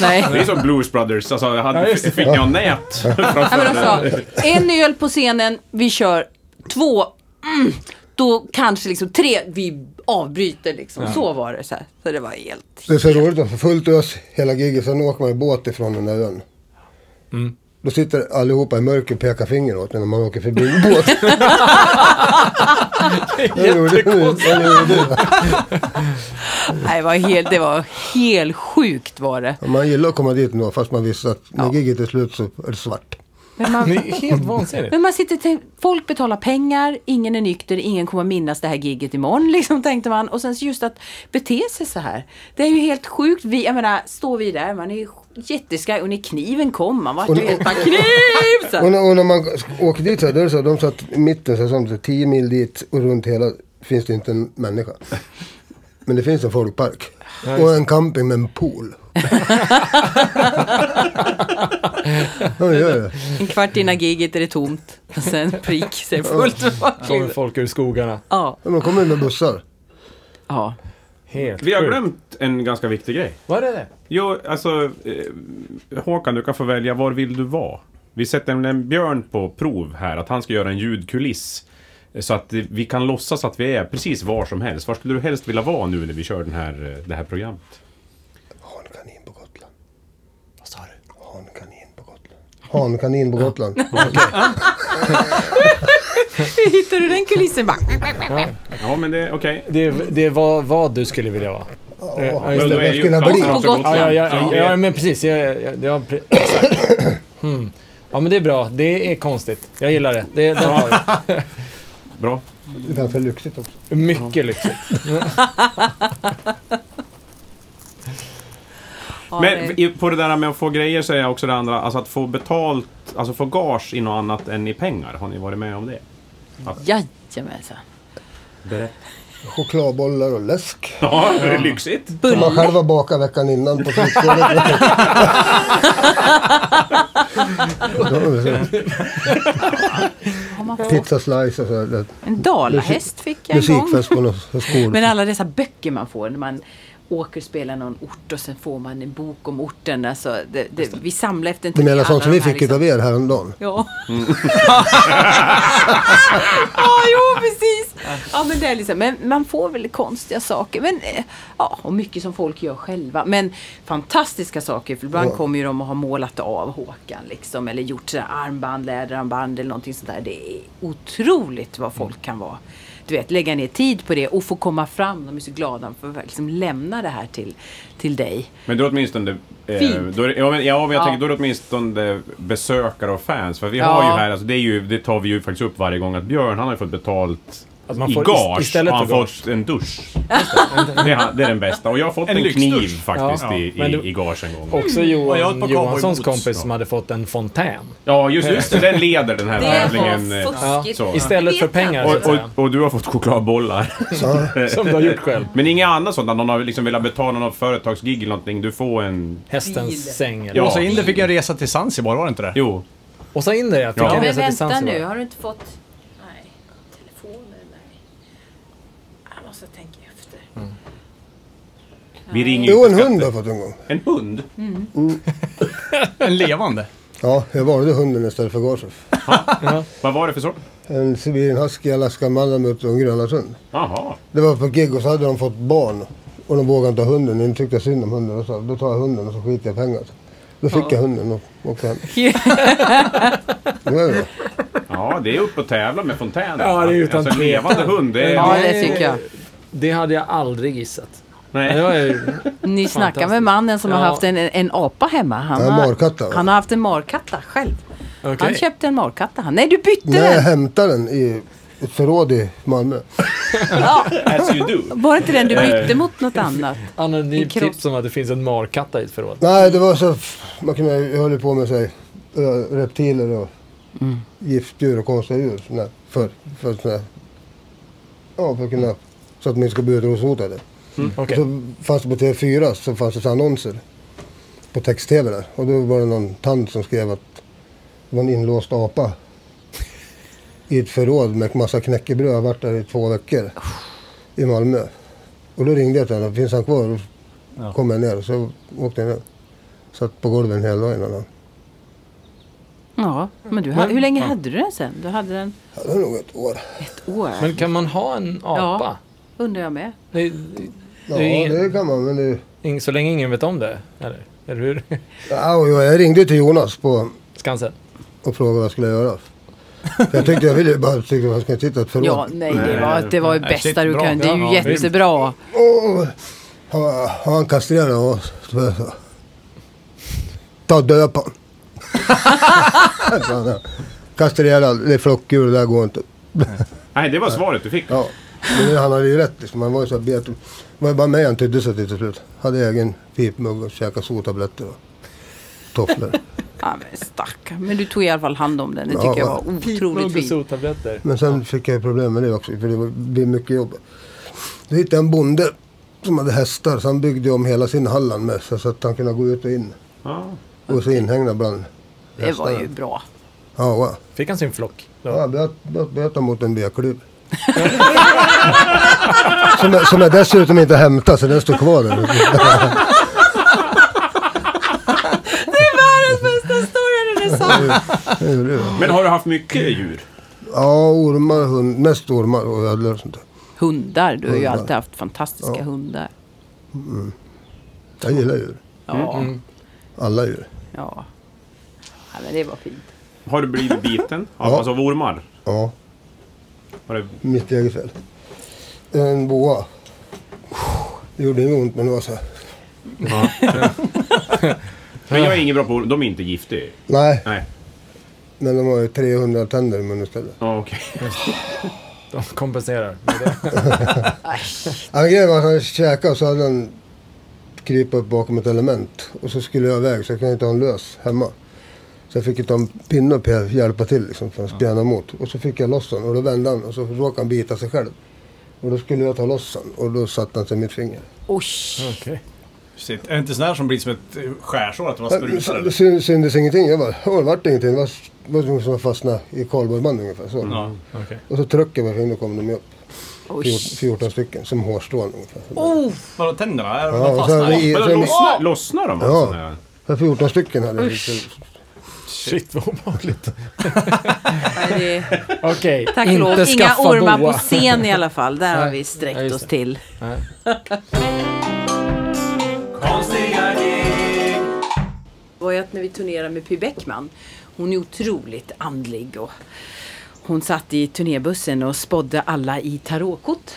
Nej. Det är som Blues Brothers, alltså jag hade, det. fick jag nät Ja, men de sa, en öl på scenen, vi kör två, mm, då kanske liksom tre, vi avbryter liksom. Så var det så här. Så det var helt... Det är så roligt att få fullt ös hela giget. Sen åker man i båt ifrån den där ön. Då sitter allihopa i mörker och pekar finger åt en när man åker förbi en båt. Nej, det var helt, det var helt sjukt var det. Man gillar att komma dit ändå fast man visste att när Ja. giget är slut så är det svart. Men man, Det är helt vansinnigt. Men man sitter tänker, folk betalar pengar, ingen är nykter, ingen kommer minnas det här giget imorgon, liksom tänkte man. Och sen just att bete sig så här. Det är ju helt sjukt. Vi, jag menar, står vi där, man är ju jätteskraj och när kniven kom, man vart ju helt bara kniv! Så. Och när, och när man åker dit så då är det så att de satt i mitten så så här, 10 mil dit och runt hela finns det inte en människa. Men det finns en folkpark. Och en camping med en pool. En kvart innan giget är det tomt. Och sen prick, så är det fullt med folk. Kommer folk ur skogarna. Ja. Man kommer med bussar. ja. Helt Vi har sjukt. glömt en ganska viktig grej. Vad är det? Jo, alltså eh, Håkan, du kan få välja var vill du vara. Vi sätter en björn på prov här, att han ska göra en ljudkuliss. eh, Så att vi kan låtsas att vi är precis var som helst. Var skulle du helst vilja vara nu när vi kör den här, eh, det här programmet? Hankanin på Gotland. Vad sa du? Hankanin på Gotland. Hankanin på Gotland. Hur hittar du den kulissen? Bara, Ja, men det, okej. Det, det var vad du skulle vilja vara. Ja, just Men det. då är jag skulle ha Claes blivit. också På Gotland. Ja, ja, ja, ja, men precis. Jag, jag, det pre- exakt. Hmm. Ja, men det är bra. Det är konstigt. Jag gillar det. Det, det har jag. Bra. Det är ganska lyxigt också. Mycket lyxigt. Men i- på det där med att få grejer så är också det andra, alltså att få betalt, alltså få gage i något annat än i pengar. Har ni varit med om det? Jajamensan. Berätta. Chokladbollar och läsk. Ja, är det lyxigt? Som man själv har bakat veckan innan på frukostbordet. Pizza slice och så. där. en dalahäst fick jag en gång. Musikfest på skor. Men alla dessa böcker man får när man åker och spelar någon ort och sen får man en bok om orten. Alltså, det, det, vi samlar efter en Du menar sånt som vi fick utav er häromdagen? Ja. ja, jo precis. Ja, men det är liksom, men man får väl konstiga saker. Men, eh, ja, och mycket som folk gör själva. Men fantastiska saker. För ibland Ja. kommer ju de och har målat av Håkan. Liksom, eller gjort armband, läderarmband eller någonting sånt där. Det är otroligt vad folk kan vara. Du vet, lägga ner tid på det och få komma fram. De är så glada för att liksom lämna det här till, till dig. Men då åtminstone... Eh, Fint. då är, ja, men, ja, men jag Ja. tänker då är det åtminstone besökare och fans. För vi Ja. har ju här, alltså, det, ju, det tar vi ju faktiskt upp varje gång, att Björn han har ju fått betalt Att man i får gage. ist- istället han har gage. fått en dusch. det, är, det är den bästa. Och jag har fått En en, kniv faktiskt Ja. i, Men i, du- i gage en gång. Också Johan par Johanssons kompis ja. som hade fått en fontän. Ja, just, just det. Den leder den här tävlingen. eh, så. Istället för pengar, Och, och, och du har fått chokladbollar. Som du har gjort själv. Men inga annat sånt, att någon har liksom velat betala något företagsgig eller någonting. Du får en... Hästens Bil. säng. Eller? Ja. Åsa Inder fick en resa till Zanzibar, var det inte det? Jo. Och så in det, jag fick Ja. en Men resa till vänta Zanzibar. nu, har du inte fått... Telefoner? Nej. Jag måste tänka efter. Vi ringer Jo, en hund har jag fått en gång. En hund? En levande. Ja, jag valde hunden istället för gaget. Vad var det för sort? En sibirian husky, Alaska malamut och en grönlandshund. Jaha. Det var på gig och så hade de fått barn. Och de vågade inte ha hunden. De tyckte synd om hunden och sa då tar jag hunden och så skiter jag pengar. Då fick jag hunden och åkte hem. Det var det. Ja, det är upp och tävla med fontänen. Ja, det är utan alltså, en levande hund, det är... Ja, det tycker jag. Det hade jag aldrig gissat. Nej. Ju... Ni snackar med mannen som har Ja. haft en, en apa hemma. Han, Ja, har, han har haft en markatta själv. Okej. Han köpte en markatta. Nej, du bytte Nej, jag den! hämtade den i ett förråd i Malmö. Ja, As you do. var det inte den du bytte mot något annat? Anonym En kross. tips om att det finns en markatta i ett förråd. Nej, det var så... Man kunde, jag höll på med sig, reptiler och giftdjur och konstiga djur. Såna, för, för, såna, ja, för att kunna... Så att de inte ska bli utrotningshotade. Okej. Så fanns det på TV4 så fanns det så annonser på text-tv där. Och då var det någon tant som skrev att det var en inlåst apa i ett förråd med massa knäckebröd. Jag varit där i två veckor i Malmö. Och då ringde jag till henne. Finns han kvar? Och Ja. kom jag ner och så åkte jag ner. Satt på golvet en hel dag innan han. Ja, men du, hade- hur länge hade du den sen? Du hade den Ja, det var nog ett år. ett år. Men kan man ha en apa? Ja. Undrar jag med. Det, Ja, det är ingen, det kan man. Men det, ing- så länge ingen vet om det? Eller, eller hur? ja, jag ringde till Jonas på, Skansen? och frågade vad jag skulle göra. Jag tyckte jag ville bara tyckte att man sitta i ett förråd. Ja, nej, det var, det var ju Nej, bästa du kan. Det är ju Ja, ja, jättebra. Och han var jag så. Ta och döp Kastrerad, det är flockdjur, det där går inte. Nej, det var svaret du fick. Ja, men han hade ju rätt liksom. Han var ju så bet. Det var ju bara mig han tydde sig till till slut. Hade egen pipmugg och käkade sotabletter och tofflor. Ja, men stackarn. Men du tog i alla fall hand om den. Det Ja, tycker jag va. var otroligt fint. tabletter. Men sen fick jag ju problem med det också, för det var- blev mycket jobb. Då hittade jag en bonde som hade hästar, så han byggde om hela sin Halland med så så att han kunde gå ut och in. Ja. Och så inhägnad bland Det var ju bra. Ja, va. Fick han sin flock? Då? Ja, böt, böt, mot en vedklubb. som, som jag dessutom inte hämtade, så den står kvar där. Världens bästa story, den är sann. Det. Men har du haft mycket djur? Ja, ormar, hund, mest ormar och ödlor och sånt där. Hundar. Du har ju Hundar. alltid haft fantastiska Ja. hundar. Jag gillar djur. Ja, Mm. Alla djur. ja. Ja men det var fint. Har du blivit biten? Av, Ja. Alltså av ormar? Ja, Har du... mitt eget fel. En boa. Det gjorde inget ont, men det var så här. Men jag är ingen bra på De är inte giftiga. Nej, Nej. men de har ju 300 tänder i munnen istället. Ja, okej. De kompenserar. Ja, grejen var att han käkade och så hade han krypa upp bakom ett element. Och så skulle jag iväg så jag kan inte ha en lös hemma. Så jag fick ju ta en pinne upp här och hjälpa till liksom, för att spjärna emot. Och så fick jag loss honom och då vände han och så råkade han bita sig själv. Och då skulle jag ta loss honom och då satte han sig i mitt finger. Oj. Okej. Shit. Är det inte sån här som blir som ett eh, skärsår? Att det var sprutar Det syn- syntes ingenting. Jag bara, "Åh, det vart ingenting. Det var, var som att fastna i kardborreband ungefär. Så. Ja. Okej. Och så tryckte jag med fingret och kom de upp. Oj. 14, 14 stycken, som hårstrån ungefär. Oh, Vadå tänderna? Är Ja, de fastnar? lossnar, lossnar de alltså? Ja. när- Så 14 stycken hade jag. Shit vad obehagligt. Okej, tack och lov, inte inga ormar boa. på scen i alla fall. Där har vi Ja, sträckt just oss till. Konstiga gig. var ju att när vi turnerade med Py Bäckman. Hon är otroligt andlig och hon satt i turnébussen och spådde alla i tarotkort.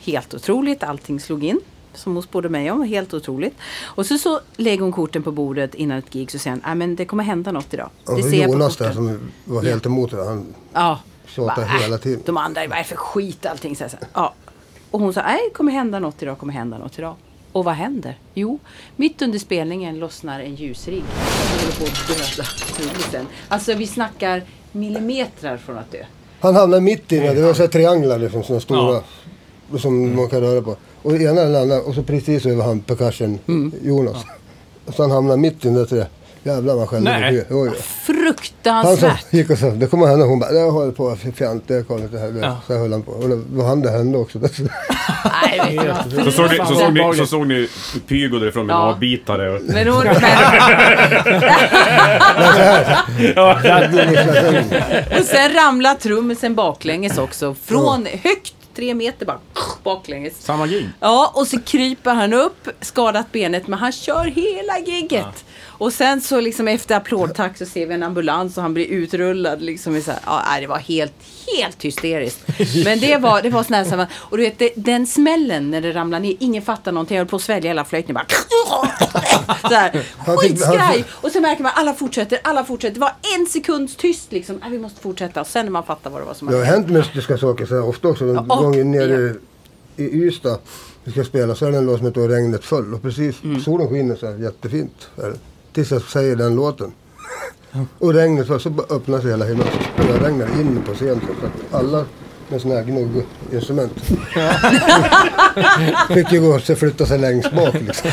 Helt otroligt, allting slog in. Som hon spådde mig om, helt otroligt. Och så, så lägger hon korten på bordet innan ett gig så säger hon, "Nej, men det kommer hända något idag. Och Det ser Jonas där korten." som var helt emot det. Han Ja. tjatade Bara, hela "Äh, tiden. De andra, vad är det för skit allting? Så här, så här. Ja. Och hon sa, nej det kommer hända något idag, kommer hända något idag. Och vad händer? Jo, mitt under spelningen lossnar en ljusrigg. som håller på att döda. Alltså vi snackar millimeter från att dö. Han hamnade mitt inne. Det var så här trianglar liksom, såna stora. Som man kan röra på. Och ena eller andra. Och så precis över han percussion Mm. Jonas. Och så han hamnade mitt inne till det. Jävlar vad skällde Nej. huvudet. Oj, oj. Han som Fruktansvärt. gick och sa, det kommer hända. Hon bara, det håller på fjant, det kommer inte hända. Ja. Så höll han på. Och det var han det hände också. Nej? Så såg ni, så såg ni, så såg ni Pygo därifrån med Ja. avbitare. Och, Men hon, men, och sen ramlar trummisen baklänges också. Från högt tre meter bara baklänges. samma gig. Ja, och så kryper han upp, skadat benet, men han kör hela gigget. Och sen så liksom efter applådtack så ser vi en ambulans och han blir utrullad liksom så här, ja, det var helt, helt hysteriskt. Men det var, det var sån här, så här, och du vet det, den smällen när det ramlar ner, ingen fattar någonting, jag höll på att svälja hela flöjten bara. Så här, skitskraj! Och så märker man alla fortsätter, alla fortsätter. Det var en sekunds tyst liksom, nej, vi måste fortsätta. Och sen när man fattar vad det var som Det har hänt mystiska saker så här ofta också. En Ja, och- nere i Ystad. Vi ska spela så är det en låt som heter regnet föll. Och precis, Mm. solen skiner så här jättefint. Är det. Tills jag säger den låten. Och regnet föll, så öppnas hela himlen. Så börjar regna in på scenen. Så att alla med sådana här gnugginstrument. Fick ju gå och flytta sig längst bak liksom.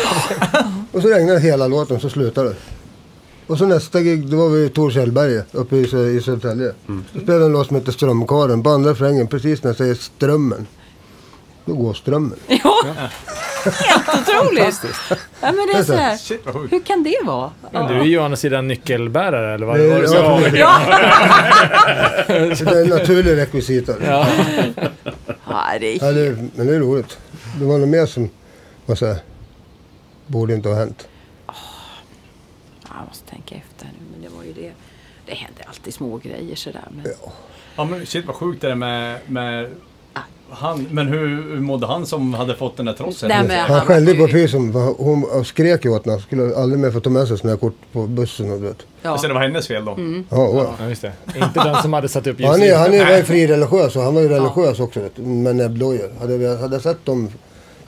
Och så regnade hela låten, så slutade det. Och så nästa gig, då var vi i Torshällberget uppe i, i Södertälje. Då spelade en låt som heter Strömkaren. På andra refrängen, precis när jag säger strömmen. Då går strömmen. Ja, helt otroligt. Ja, men det är så här, Shit vad sjukt. hur kan det vara? Men du är ju å andra sidan nyckelbärare eller vad Det, var det? ja, så? det, Ja, det är en naturlig rekvisita. Ja. ja det är det, är- men det är roligt. Det var något mer som var så här, borde inte ha hänt. Jag måste tänka efter nu, men det var ju det. Det händer alltid små grejer sådär. Men... Ja men shit vad sjukt det är med, med han. Men hur, hur mådde han som hade fått den där trossen? Nej, men- Han skällde på pysen. för Hon skrek ju åt henne. Skulle aldrig mer få ta med sig här kort på bussen. Och vet. Ja. Så det var hennes fel då? Mm. Ja, ja. Ja, just det. Inte den som hade satt upp Han är, ljuset. han är väl frireligiös och han var ju religiös också vet, med näbbdojor. Hade, vi- hade jag sett dem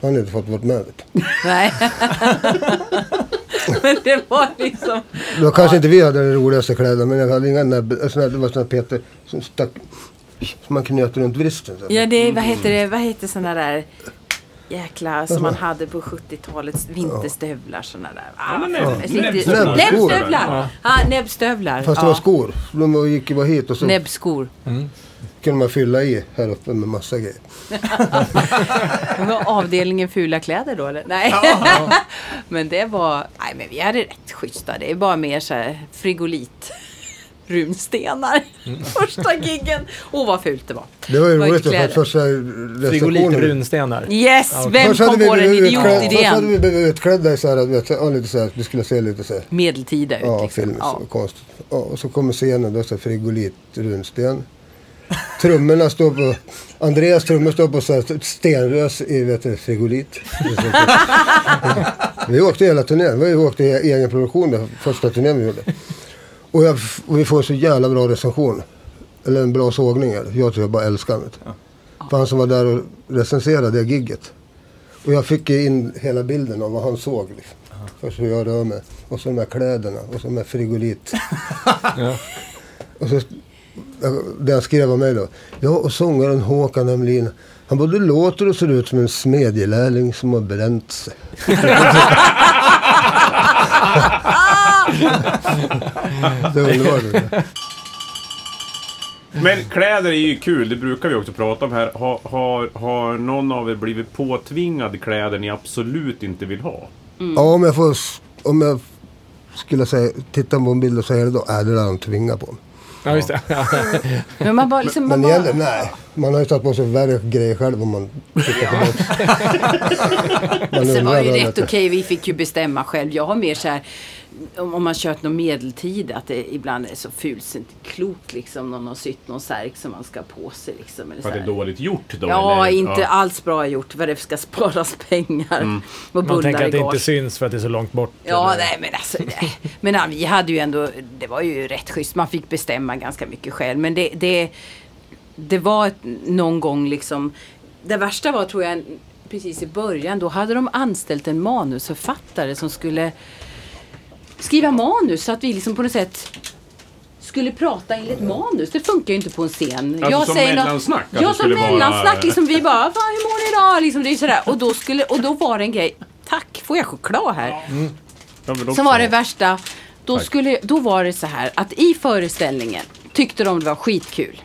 hade han inte fått vara med. Vet. Nej. men det var liksom... Då kanske inte vi hade de roligaste kläderna men jag hade inga näbb... Det var såna Peter som stack... Som man knöt runt vristen. Ja, det, vad heter det? Vad heter sådana där jäkla som man hade på 70-talets vinterstövlar sådana där. Ah, men fan, näbb- riktigt- näbbskor. Näbbstövlar! Ja, näbbstövlar. Fast det var skor. De gick ju bara hit och så Näbbskor. kunde man fylla i här uppe med massa grejer. Det var avdelningen fula kläder då eller? Nej. men det var, nej men vi hade rätt schyssta. Det är bara mer så här frigolit. Runstenar. Första giggen. Åh vad fult det var. Det var ju roligt för att första Frigolit brunstenar. Yes! Vem Först hade kom på den utklädda- Först hade vi idiotidén? blivit utklädda i så här, vet, ja, lite så här, vi skulle se lite så här. Medeltida ut Ja, liksom. film. Ja. Så konstigt. Ja, och så kommer scenen då så här, frigolit, runsten. Trummorna står på... Andreas trummor står på så här stenrös i vet du, frigolit. vi åkte hela turnén. Vi åkte i egen produktion där, första turnén vi gjorde. Och, jag, och vi får så jävla bra recension. Eller en bra sågning. Jag tror jag bara älskar det. För han som var där och recenserade det gigget. Och jag fick in hela bilden av vad han såg. Liksom. Först hur jag rör mig. Och så de här kläderna. Och så de här frigolit. Ja. Och så, det han skrev om mig då. Ja, och sångaren Håkan Hemlin. Han både låter och ser ut som en smedjelärling som har bränt sig. det är underbart. Men kläder är ju kul, det brukar vi också prata om här. Har, har, har någon av er blivit påtvingad kläder ni absolut inte vill ha? Ja, om jag får... Om jag skulle säga, titta på en bild och säga det då. Är det där han tvingar på. Ja, just det. Ja. Men man bara, liksom, man Men bara, nej. Man har ju tagit på sig värre grejer själv om man tittar på det. Sen var ju rätt det- okej, vi fick ju bestämma själv. Jag har mer så här, om, man kört någon medeltid, att det ibland är så fult så inte klokt liksom. Någon har sytt någon särk som man ska ha på sig liksom. Eller För så att det är här. dåligt gjort då? Ja, eller? inte Ja. alls bra gjort. Vad det ska sparas pengar. Och Man tänker att det inte syns för att det är så långt bort. Ja, eller- nej men alltså. Nej. Men ja, vi hade ju ändå, det var ju rätt schysst. Man fick bestämma ganska mycket själv. Men det, det, det var ett, någon gång liksom. Det värsta var tror jag precis i början. Då hade de anställt en manusförfattare som skulle skriva manus. Så att vi liksom på något sätt skulle prata enligt manus. Det funkar ju inte på en scen. Alltså som säger mellansnack, Ja, som skulle vara- mellansnack. Liksom, vi bara, hur mår ni idag? Liksom, det är sådär. Och, då skulle, och då var det en grej. Tack, får jag choklad här? Jag också Sen var det värsta. Då, skulle, då var det så här att i föreställningen tyckte de det var skitkul.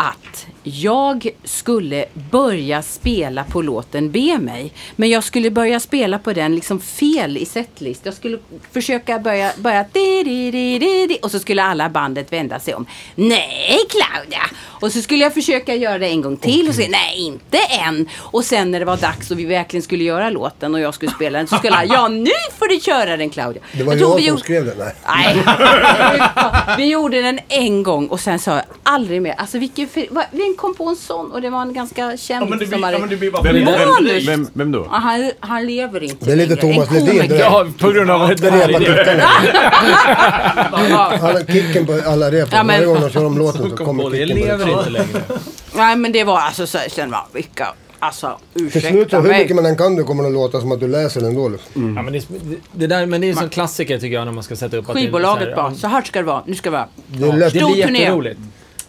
Att jag skulle börja spela på låten Be mig. Men jag skulle börja spela på den liksom fel i setlist. Jag skulle försöka börja, börja di, di, di, di, di, och så skulle alla bandet vända sig om. Nej Claudia! Och så skulle jag försöka göra det en gång till och säga nej inte än. Och sen när det var dags och vi verkligen skulle göra låten och jag skulle spela den så skulle jag ja nu får du köra den Claudia. Det var jag vi som gjorde- skrev det. Nej. Nej. vi gjorde den en gång och sen sa jag aldrig mer. Alltså vilken, va- vem kom på en sån? Och det var en ganska känd Ja men det blir, som hade... ja, men det blir bara Vem, Ja, vem, vem, vem då? Ja, han, han lever inte Det är lite. Thomas Ledin, det. Ja, på grund av det här. Repa kickarna. Ja. Han har kicken på alla rep. Ja, men- Varje gång de kör om låten så Kom kommer det, kicken på lever det. inte längre. Nej men det var alltså så, sen var vilka, alltså Till slut, så ursäkta hur mycket man än kan det kommer det att låta som att du läser den då. Liksom. Ja, men det, det där, men det är en sån klassiker tycker jag när man ska sätta upp att det är Skivbolaget så här, bara, ja, så här ska det vara, nu ska det vara. Det är lätt Det att blir turné. jätteroligt.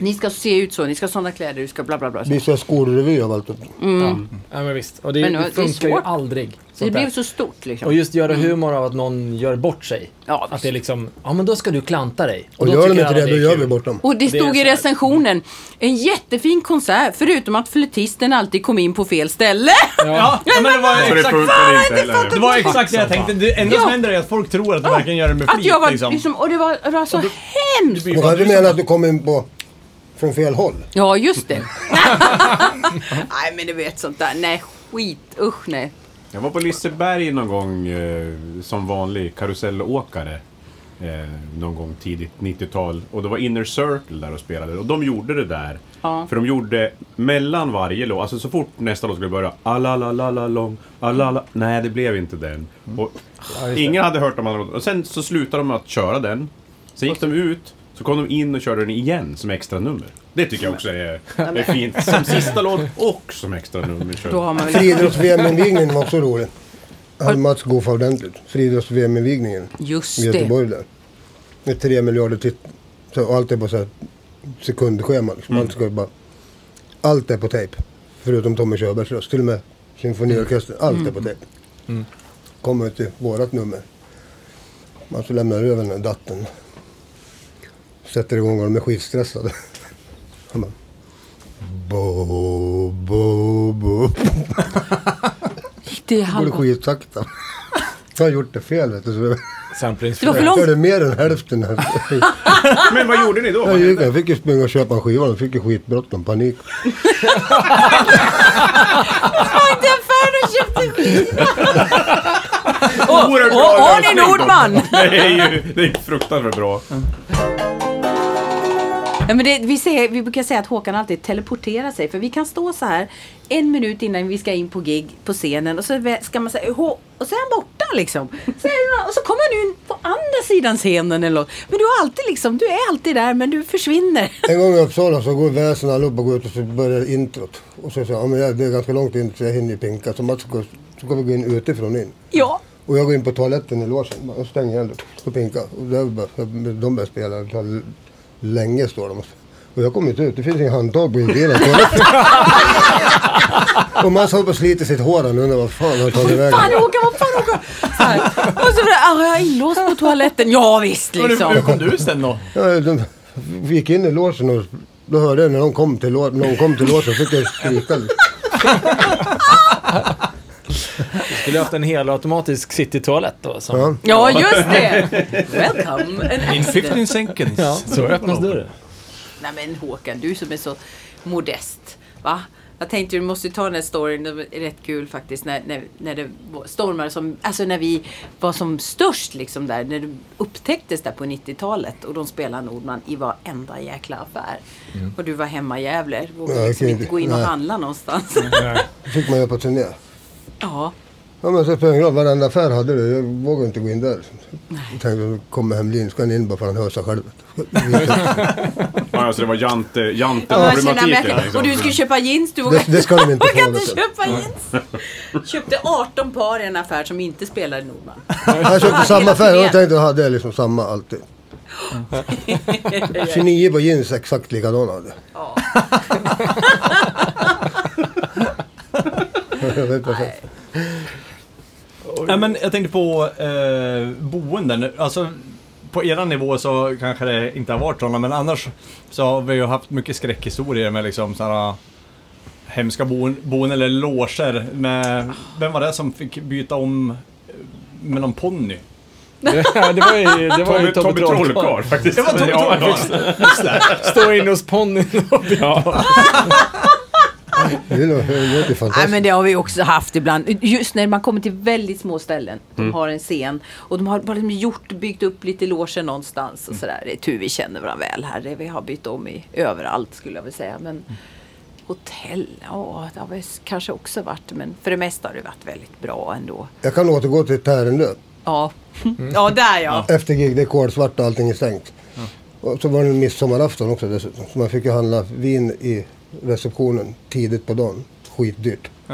Ni ska se ut så, ni ska ha sådana kläder, du ska bla bla bla. Så. visa skolrevy av allt. Ja. ja, men visst. Och det, Men nu- det det är funkar ju svårt. aldrig. Det blev så stort liksom. Och just göra humor av att någon gör bort sig. Ja, Att visst. det är liksom, ja men då ska du klanta dig. Och då gör de inte det, då gör vi bort dem. Och det Det stod så i recensionen, en jättefin konsert förutom att flöjtisten alltid kom in på fel ställe. Ja, ja, men det var det exakt, inte heller. det var exakt det jag tänkte. Det enda som Ja. händer är att folk tror att du verkligen gör det med Att flit jag var liksom. liksom, och det var, det var så hemskt. blir Då bara- kanske du menar att du kom in på från fel håll. Ja, just det. nej, men du vet sånt där. Nej, skit. Usch nej. Jag var på Liseberg någon gång eh, som vanlig karusellåkare. Eh, någon gång tidigt 90-tal. Och det var Inner Circle där och spelade. Och de gjorde det där. Ja. För de gjorde mellan varje låt, alltså så fort nästa låt skulle börja Alalalala lång, alala. Nej, det blev inte den. Och ingen hade hört de andra låtarna. Och sen så slutade de med att köra den. Sen gick de ut, så kom de in och körde den igen som extra nummer. Det tycker jag också är, är fint. Som sista låt och som extra nummer. kör. Då har man väl... Friidrotts-VM-invigningen var också rolig. Hade Mats Gofa ordentligt. Friidrotts-VM-invigningen Just i det. Göteborg där. Med tre miljarder titt... Så och allt är på så här sekundschema. Liksom. Allt, ska bara, allt är på tejp. Förutom Tommy Körbergs röst. Till och med symfoniorkestern. Allt är på tejp. Kommer till vårat nummer. Man så lämnar över den här datten. Sätter igång och de är skitstressade. Han bara... Bo, bo, bo. Det går det halva. skitsakta. Jag har gjort det fel vet du. Så Det var för jag långt. hörde mer än hälften. Men vad gjorde ni då? Jag, gick, jag fick ju springa och köpa en skiva. Jag fick ju skitbråttom, panik. inte i affären och köpte skiva. Och, Oerhört bra Arne Nordman! Det är ju det är fruktansvärt bra. Ja, men det, vi, säger, vi brukar säga att Håkan alltid teleporterar sig. För vi kan stå så här en minut innan vi ska in på gig på scenen. Och så ska man säga och så är han borta liksom. Och så kommer han in på andra sidan scenen eller något. Men du är alltid liksom, du är alltid där men du försvinner. En gång i Uppsala så går väsen allihopa går ut och så börjar introt. Och så säger jag, ja, det är ganska långt in så jag hinner ju pinka. Så Mats går, så går vi gå in utifrån in. Ja. Och jag går in på toaletten i logen och stänger igen och pinkar. Och där de börjar spela. Länge står de. Och jag kommer inte ut. Det finns inga handtag på toaletten. och man håller på och sliter sitt hår och undrar vad fan har tagit vägen. Fan Håkan, vad fan Håkan? Så här. Och så ah, jag är inlåst på toaletten. Ja visst liksom. hur kom du sen då? Ja, de, vi gick in i logen och då hörde jag när de kom till, lå- när de kom till logen fick jag skrika. Skulle haft en helautomatisk citytoalett då. Som, Ja. Ja just det. Welcome. In extra. 15 seconds. Ja, så öppnas dörren. Nej men Håkan, du som är så modest. Va? Jag tänkte du måste ta den här storyn, det var rätt kul faktiskt när, när, när det stormade som, alltså när vi var som störst liksom där, när det upptäcktes där på 90-talet och de spelade Nordman i varenda jäkla affär. Och du var hemma i Gävle, du vågade Ja, liksom inte gå in och handla någonstans. Det fick man göra på turné. Ja. Ja men så ingen roll, varenda affär hade det. Jag vågade inte gå in där. Jag tänkte, då kommer Hemlin, ska han in bara för att han hör sig själv. Ja, alltså det var jante, Ja, jag jante-problematiken. verkligen. liksom. Och du skulle köpa jeans, du Det, det ska de inte vågade få. inte köpa jeans. Köpte 18 par i en affär som inte spelade Nordman. Jag köpte samma affär och jag tänkte jag hade liksom samma alltid. 29 på jeans exakt likadana Ja. inte. Nej, men jag tänkte på eh, boenden. Alltså, på era nivå så kanske det inte har varit sådana, men annars så har vi ju haft mycket skräckhistorier med liksom sådana hemska boen, boenden eller loger med... Vem var det som fick byta om eh, med någon ponny? Ja, det var ju, det var ju Tommy, Tommy Trollkarl faktiskt. Det var Tommy Ja, Trollkarl! Stå inne hos ponnyn och Ja. Det låter Nej fantastiskt. men det har vi också haft ibland. Just när man kommer till väldigt små ställen. De Mm. har en scen. Och de har bara gjort, byggt upp lite loger någonstans. Och sådär. Det är tur vi känner varandra väl här. Vi har bytt om i överallt skulle jag vilja säga. Men hotell, ja det har väl kanske också varit. Men för det mesta har det varit väldigt bra ändå. Jag kan återgå till Tärendö. Ja, ja där ja. Efter gig, det är kolsvart och allting är stängt. Och så var det en midsommarafton också dessutom. Så man fick ju handla vin i receptionen tidigt på dagen. Skitdyrt.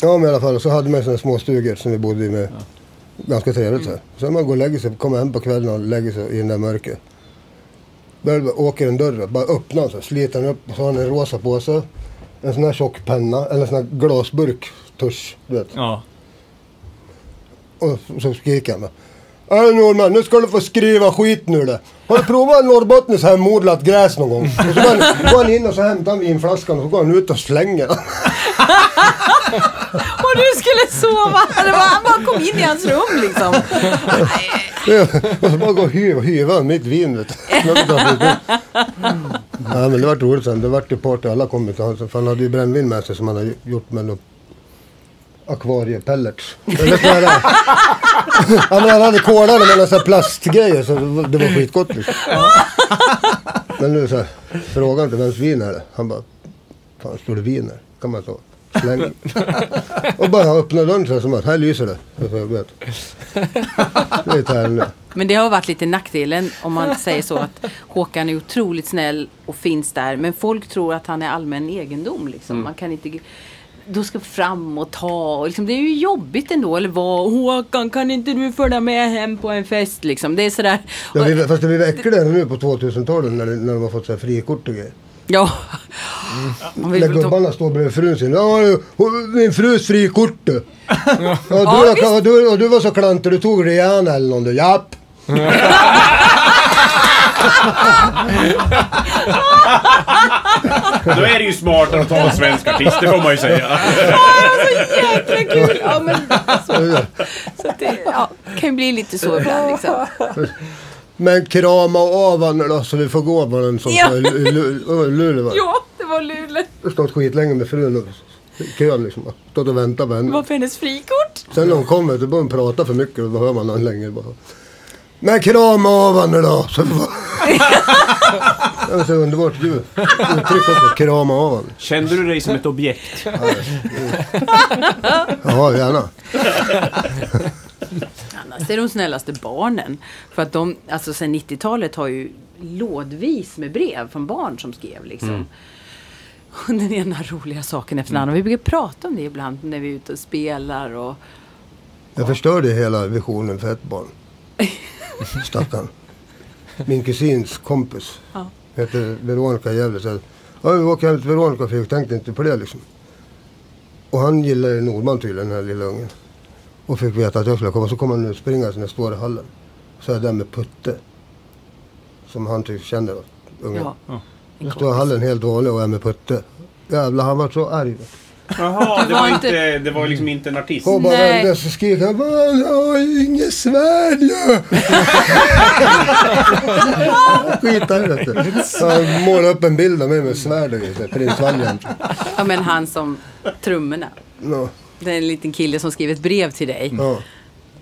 ja men i alla fall, så hade man sådana små stugor som vi bodde i med. Ganska trevligt så här. Sen man går och lägger sig, kommer hem på kvällen och lägger sig i den där mörkret. Där åker en dörr bara öppnar den så här, sliter den upp och så har den en rosa påse. En sån här tjock penna, eller en sån här glasburk, tusch, du vet. Ja. Och så skriker han. Äh Norman, nu ska du få skriva skit nu det. Har du provat norrbottniskt hemodlat gräs någon gång? Och så går han, går han in och så hämtar han vinflaskan och så går han ut och slänger den. Och du skulle sova. Det var, han bara kom in i hans rum liksom. Och så bara går och hyva, hyva mitt vin vet du. Ja men det vart roligt sen. Det vart ju party. Alla kom till honom. För han hade ju brännvin med sig som han hade gjort med akvariepellets. Eller ja, men han hade kolare med några plastgrejer så det var, skitgott liksom. Men nu så här, fråga inte vems vin är det? Han bara, fan står det vin här? Kan man så. Släng. Och bara öppna dörren så här som att här lyser det. Så jag vet. Det är Tärendö. Men det har varit lite nackdelen om man säger så att Håkan är otroligt snäll och finns där. Men folk tror att han är allmän egendom. Liksom. Man kan inte... Då ska fram och ta. Och liksom, det är ju jobbigt ändå. Eller vad? Håkan, kan inte du följa med hem på en fest? Liksom. Det är sådär. Ja, vi, fast det blir äckligare nu på 2000-talet när, det- när de har fått så här frikort och grejer. Ja. Vill När gubbarna står bredvid frun sin. Ja, min frus frikort du. Ja, du, Ja, var- visst. och du, och du var så klantig, du tog Rihanna eller någon du. Japp. Då är det ju smartare att ta en svensk artist, det får man ju säga. Jäkla kul! Ja, men, så, så det ja, kan ju bli lite så ibland. Liksom. Men krama av honom då så vi får gå på en sån Ja. ja. Luleå va. Ja, det var Luleå. Jag har stått skitlänge med frun och kön liksom. Stått och väntat på Det henne. var för hennes frikort. Sen när hon kommer så börjar hon prata för mycket och då hör man henne längre bara. Men krama av henne då. Så får... det var så underbart ljud. Uttryck också. Krama av henne. Kände du dig som ett objekt? Ja, gärna. Annars är de snällaste barnen. För att de, alltså sen 90-talet har ju lådvis med brev från barn som skrev liksom. Och den ena roliga saken efter den andra. Vi brukar prata om det ibland när vi är ute och spelar och Jag förstörde hela visionen för ett barn. Stackarn. Min kusins kompis. Ja. Heter Veronica Gävle. Så ja, vi åker hem till Veronica för jag tänkte inte på det liksom. Och han gillar ju Nordman tydligen, den här lilla ungen. Och fick veta att jag skulle komma. Så kom han nu springa när jag står i hallen. Så är jag där med Putte. Som han typ känner, ungen. Ja. Jag står i hallen helt vanlig och är med Putte. Jävlar, han var så arg. vet. Jaha, det var inte- det var liksom inte en artist. Och bara Nej. vände så skrek han "Man har ju inget svärd ju! Skitar vet du. Han målade upp en bild av mig med svärd vet du, prins Valiant. ja, men han som trummorna. Ja, Det är en liten kille som skrev ett brev till dig. ja.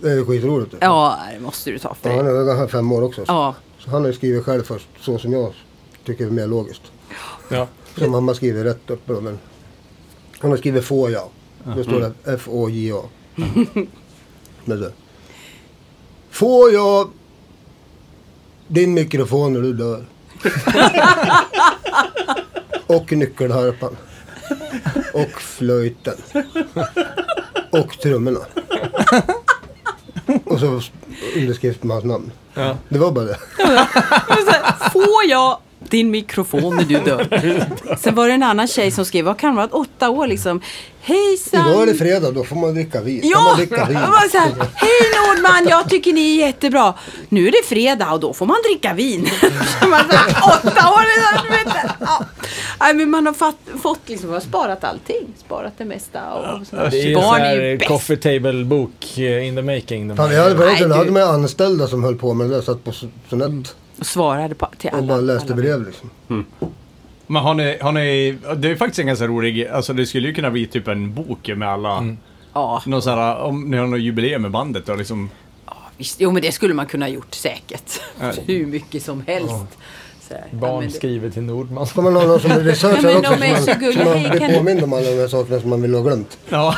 Det är skitroligt. Ja, det måste du ta för Ja, han dig. är han är fem år också. Ja, Så han har ju skrivit själv först, så som jag tycker är mer logiskt. Ja. Som mamma skriver rätt uppe då, men han har skrivit få ja. Då står det så. Får jag din mikrofon när du dör? och nyckelharpan. Och flöjten. Och trummorna. och så underskrift med hans namn. Ja. Det var bara det. Får jag din mikrofon när du dör? Sen var det en annan tjej som skrev, vad kan vara, åtta år liksom. Hejsan! Idag är det fredag, då får man dricka vin. Ja! man dricka vin? Var så här, Hej Nordman, jag tycker ni är jättebra. Nu är det fredag och då får man dricka vin. Man så här, åtta år! liksom, ja. Nej, men man har fatt, fått liksom, man har sparat allting. Sparat det mesta. Och sådär. Det är sån Barn är ju här bäst. coffee table-bok eh, in the making. de Fan, vi hade Nej, du- hade man anställda som höll på med det där, satt på sonett Och svarade på, till alla. och bara läste alla. brev liksom. Men har ni, har ni, det är faktiskt en ganska rolig, alltså det skulle ju kunna bli typ en bok med alla, Ja, någon sån här, om ni har något jubileum med bandet och liksom, visst. Jo, men det skulle man kunna gjort säkert. Hur mycket som helst. Ja, Barn men det- skriver till Nordman. Ska man ha någon som är researcher Ja, också så så man, gulliga. så man Hej, blir kan påmind om alla de här sakerna som man vill ha glömt. ja.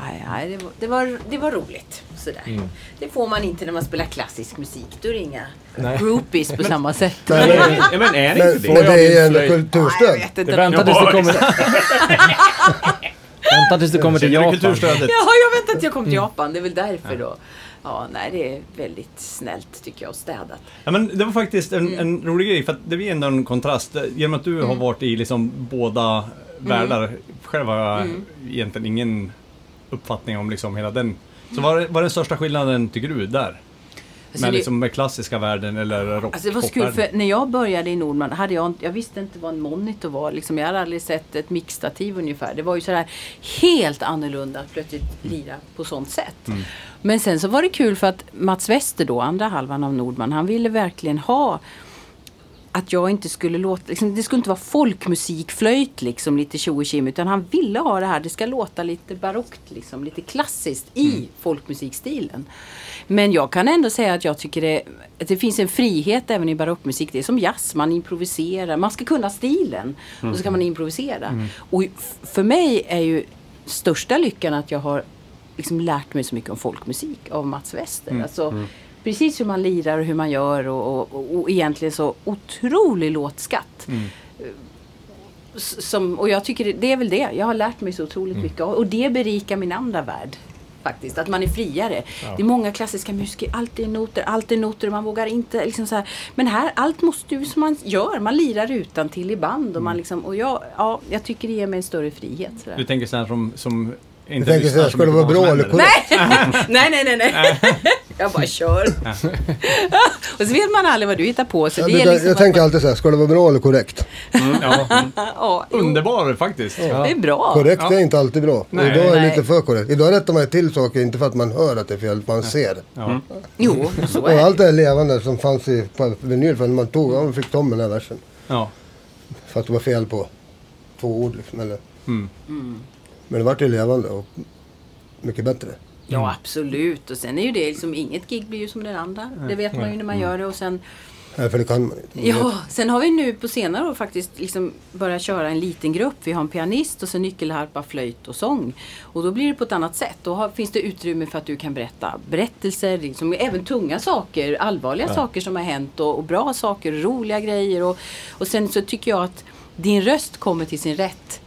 Nej, nej det, var, det, var, det var roligt. Sådär. Mm. Det får man inte när man spelar klassisk musik. Då är det inga Nej. groupies på samma sätt. Men, Ja, men är det men, inte men det? det är jag kulturstöd. vet Det inte. väntar tills det kommer... Vänta tills det kommer till du Japan. Ja, jag väntar att jag kom till Mm. Japan. Det är väl därför då. Ja, nej, det är väldigt snällt tycker jag och städat. Ja, men det var faktiskt en, en rolig grej, för att det blir ändå en kontrast. Genom att du har varit i liksom båda världar. Själv har jag egentligen ingen uppfattning om liksom hela den. Så vad är, den största skillnaden, tycker du, där? Alltså, med, det- liksom, med klassiska världen eller rock, Alltså det var så kul popvärlden? för när jag började i Nordman hade jag inte- jag visste inte vad en monitor var. Liksom, jag hade aldrig sett ett mixtativ ungefär. Det var ju sådär helt annorlunda att plötsligt lira på sånt sätt. Mm. Men sen så var det kul för att Mats Wester då, andra halvan av Nordman, han ville verkligen ha att jag inte skulle låta, liksom, det skulle inte vara folkmusikflöjt liksom lite tjo och utan han ville ha det här, det ska låta lite barockt liksom, lite klassiskt i folkmusikstilen. Men jag kan ändå säga att jag tycker det, att det finns en frihet även i barockmusik. Det är som jazz, man improviserar, man ska kunna stilen och så kan man improvisera. Och f- för mig är ju största lyckan att jag har liksom lärt mig så mycket om folkmusik av Mats Wester. Alltså, Precis hur man lirar och hur man gör och, och, och, och egentligen så otrolig låtskatt. S- Som, och jag tycker det, det är väl det. Jag har lärt mig så otroligt mycket av- och det berikar min andra värld. Faktiskt, att man är friare. Det är många klassiska musiker, allt är noter, allt är noter, man vågar inte liksom så här. Men här, allt måste ju som man gör, man lirar utan till i band och man liksom, och jag, ja, jag tycker det ger mig en större frihet. Du tänker sådär som, som Jag inte såhär, så ska det mycket vara bra eller korrekt? nej, nej, nej, nej. Jag bara kör. och så vet man aldrig vad du hittar på. Så Jag, det är brukar- liksom jag att tänker man, alltid såhär, ska det vara bra eller korrekt? Mm, ja. ja, jo, Underbar faktiskt. det är bra. Korrekt Ja. är inte alltid bra. Och Nej. idag är det lite för korrekt. Idag rättar man till saker, inte för att man hör att det är fel, man ser. Ja. Jo, så Och är allt det. här levande som fanns i på vinyl, för när man tog, ja, man fick med den här versen. Ja. För att det var fel på två ord liksom, eller. Mm. Men det vart ju levande och mycket bättre. Ja, absolut. Och sen är ju det liksom, inget gig blir ju som den andra. Det vet man ju när man gör det. Och sen, Nej, för det kan man inte. ja, sen har vi nu på senare år faktiskt liksom börjat köra en liten grupp. Vi har en pianist och så nyckelharpa, flöjt och sång. Och då blir det på ett annat sätt. Då har, finns det utrymme för att du kan berätta berättelser, liksom, även tunga saker, allvarliga saker som har hänt och, och bra saker, roliga grejer. Och, och sen så tycker jag att din röst kommer till sin rätt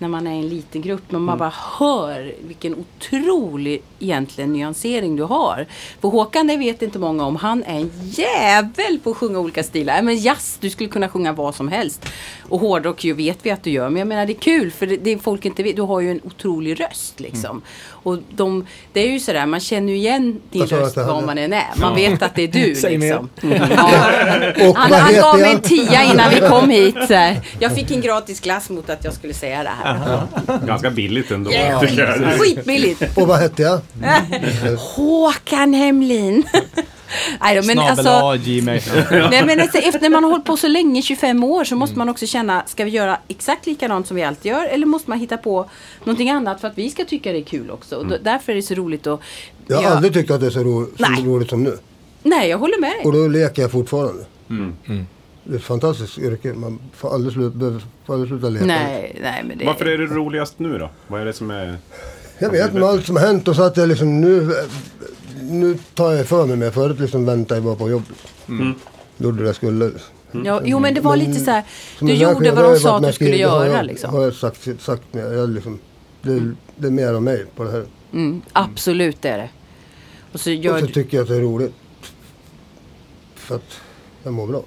när man är en liten grupp. Men man bara hör vilken otrolig egentligen nyansering du har. För Håkan, det vet inte många om. Han är en jävel på att sjunga olika stilar. Ja, Men jazz, du skulle kunna sjunga vad som helst. Och hårdrock ju vet vi att du gör. Men jag menar det är kul för det, det folk inte vet. Du har ju en otrolig röst liksom. Och de, det är ju sådär, man känner ju igen din röst var man än är. Man vet att det är du Säg liksom. Ja. Och Han, han gav mig en tia innan vi kom hit. Jag fick en gratis glass mot att jag skulle säga det här. Ganska billigt ändå, tycker jag. Skitbilligt. Och vad hette jag? Håkan Hemlin. Nej men alltså, nej, men alltså, efter när man har hållit på så länge, 25 år, så måste man också känna, ska vi göra exakt likadant som vi alltid gör? Eller måste man hitta på någonting annat för att vi ska tycka det är kul också? Och då, därför är det så roligt att... Jag har Ja. aldrig tyckt att det är så ro, så roligt som nu. Nej, jag håller med dig. Och då leker jag fortfarande. Det är ett fantastiskt yrke. Man får aldrig, slut, får aldrig sluta leka. Nej, nej, men det... Varför är det roligast nu då? Vad är det som är... Jag vet med allt som har hänt och så att jag liksom nu, nu tar jag för mig mer. Förut liksom väntade jag bara på jobbet. Gjorde det jag skulle. Ja, jo, men det var lite så här, du gjorde vad de sa att du jag skulle skriver, har göra jag, liksom. Har jag sagt, sagt mer. Jag liksom, det, det är mer av mig på det här. Mm, absolut är det. Och så gör Och så tycker jag att det är roligt. För att jag mår bra.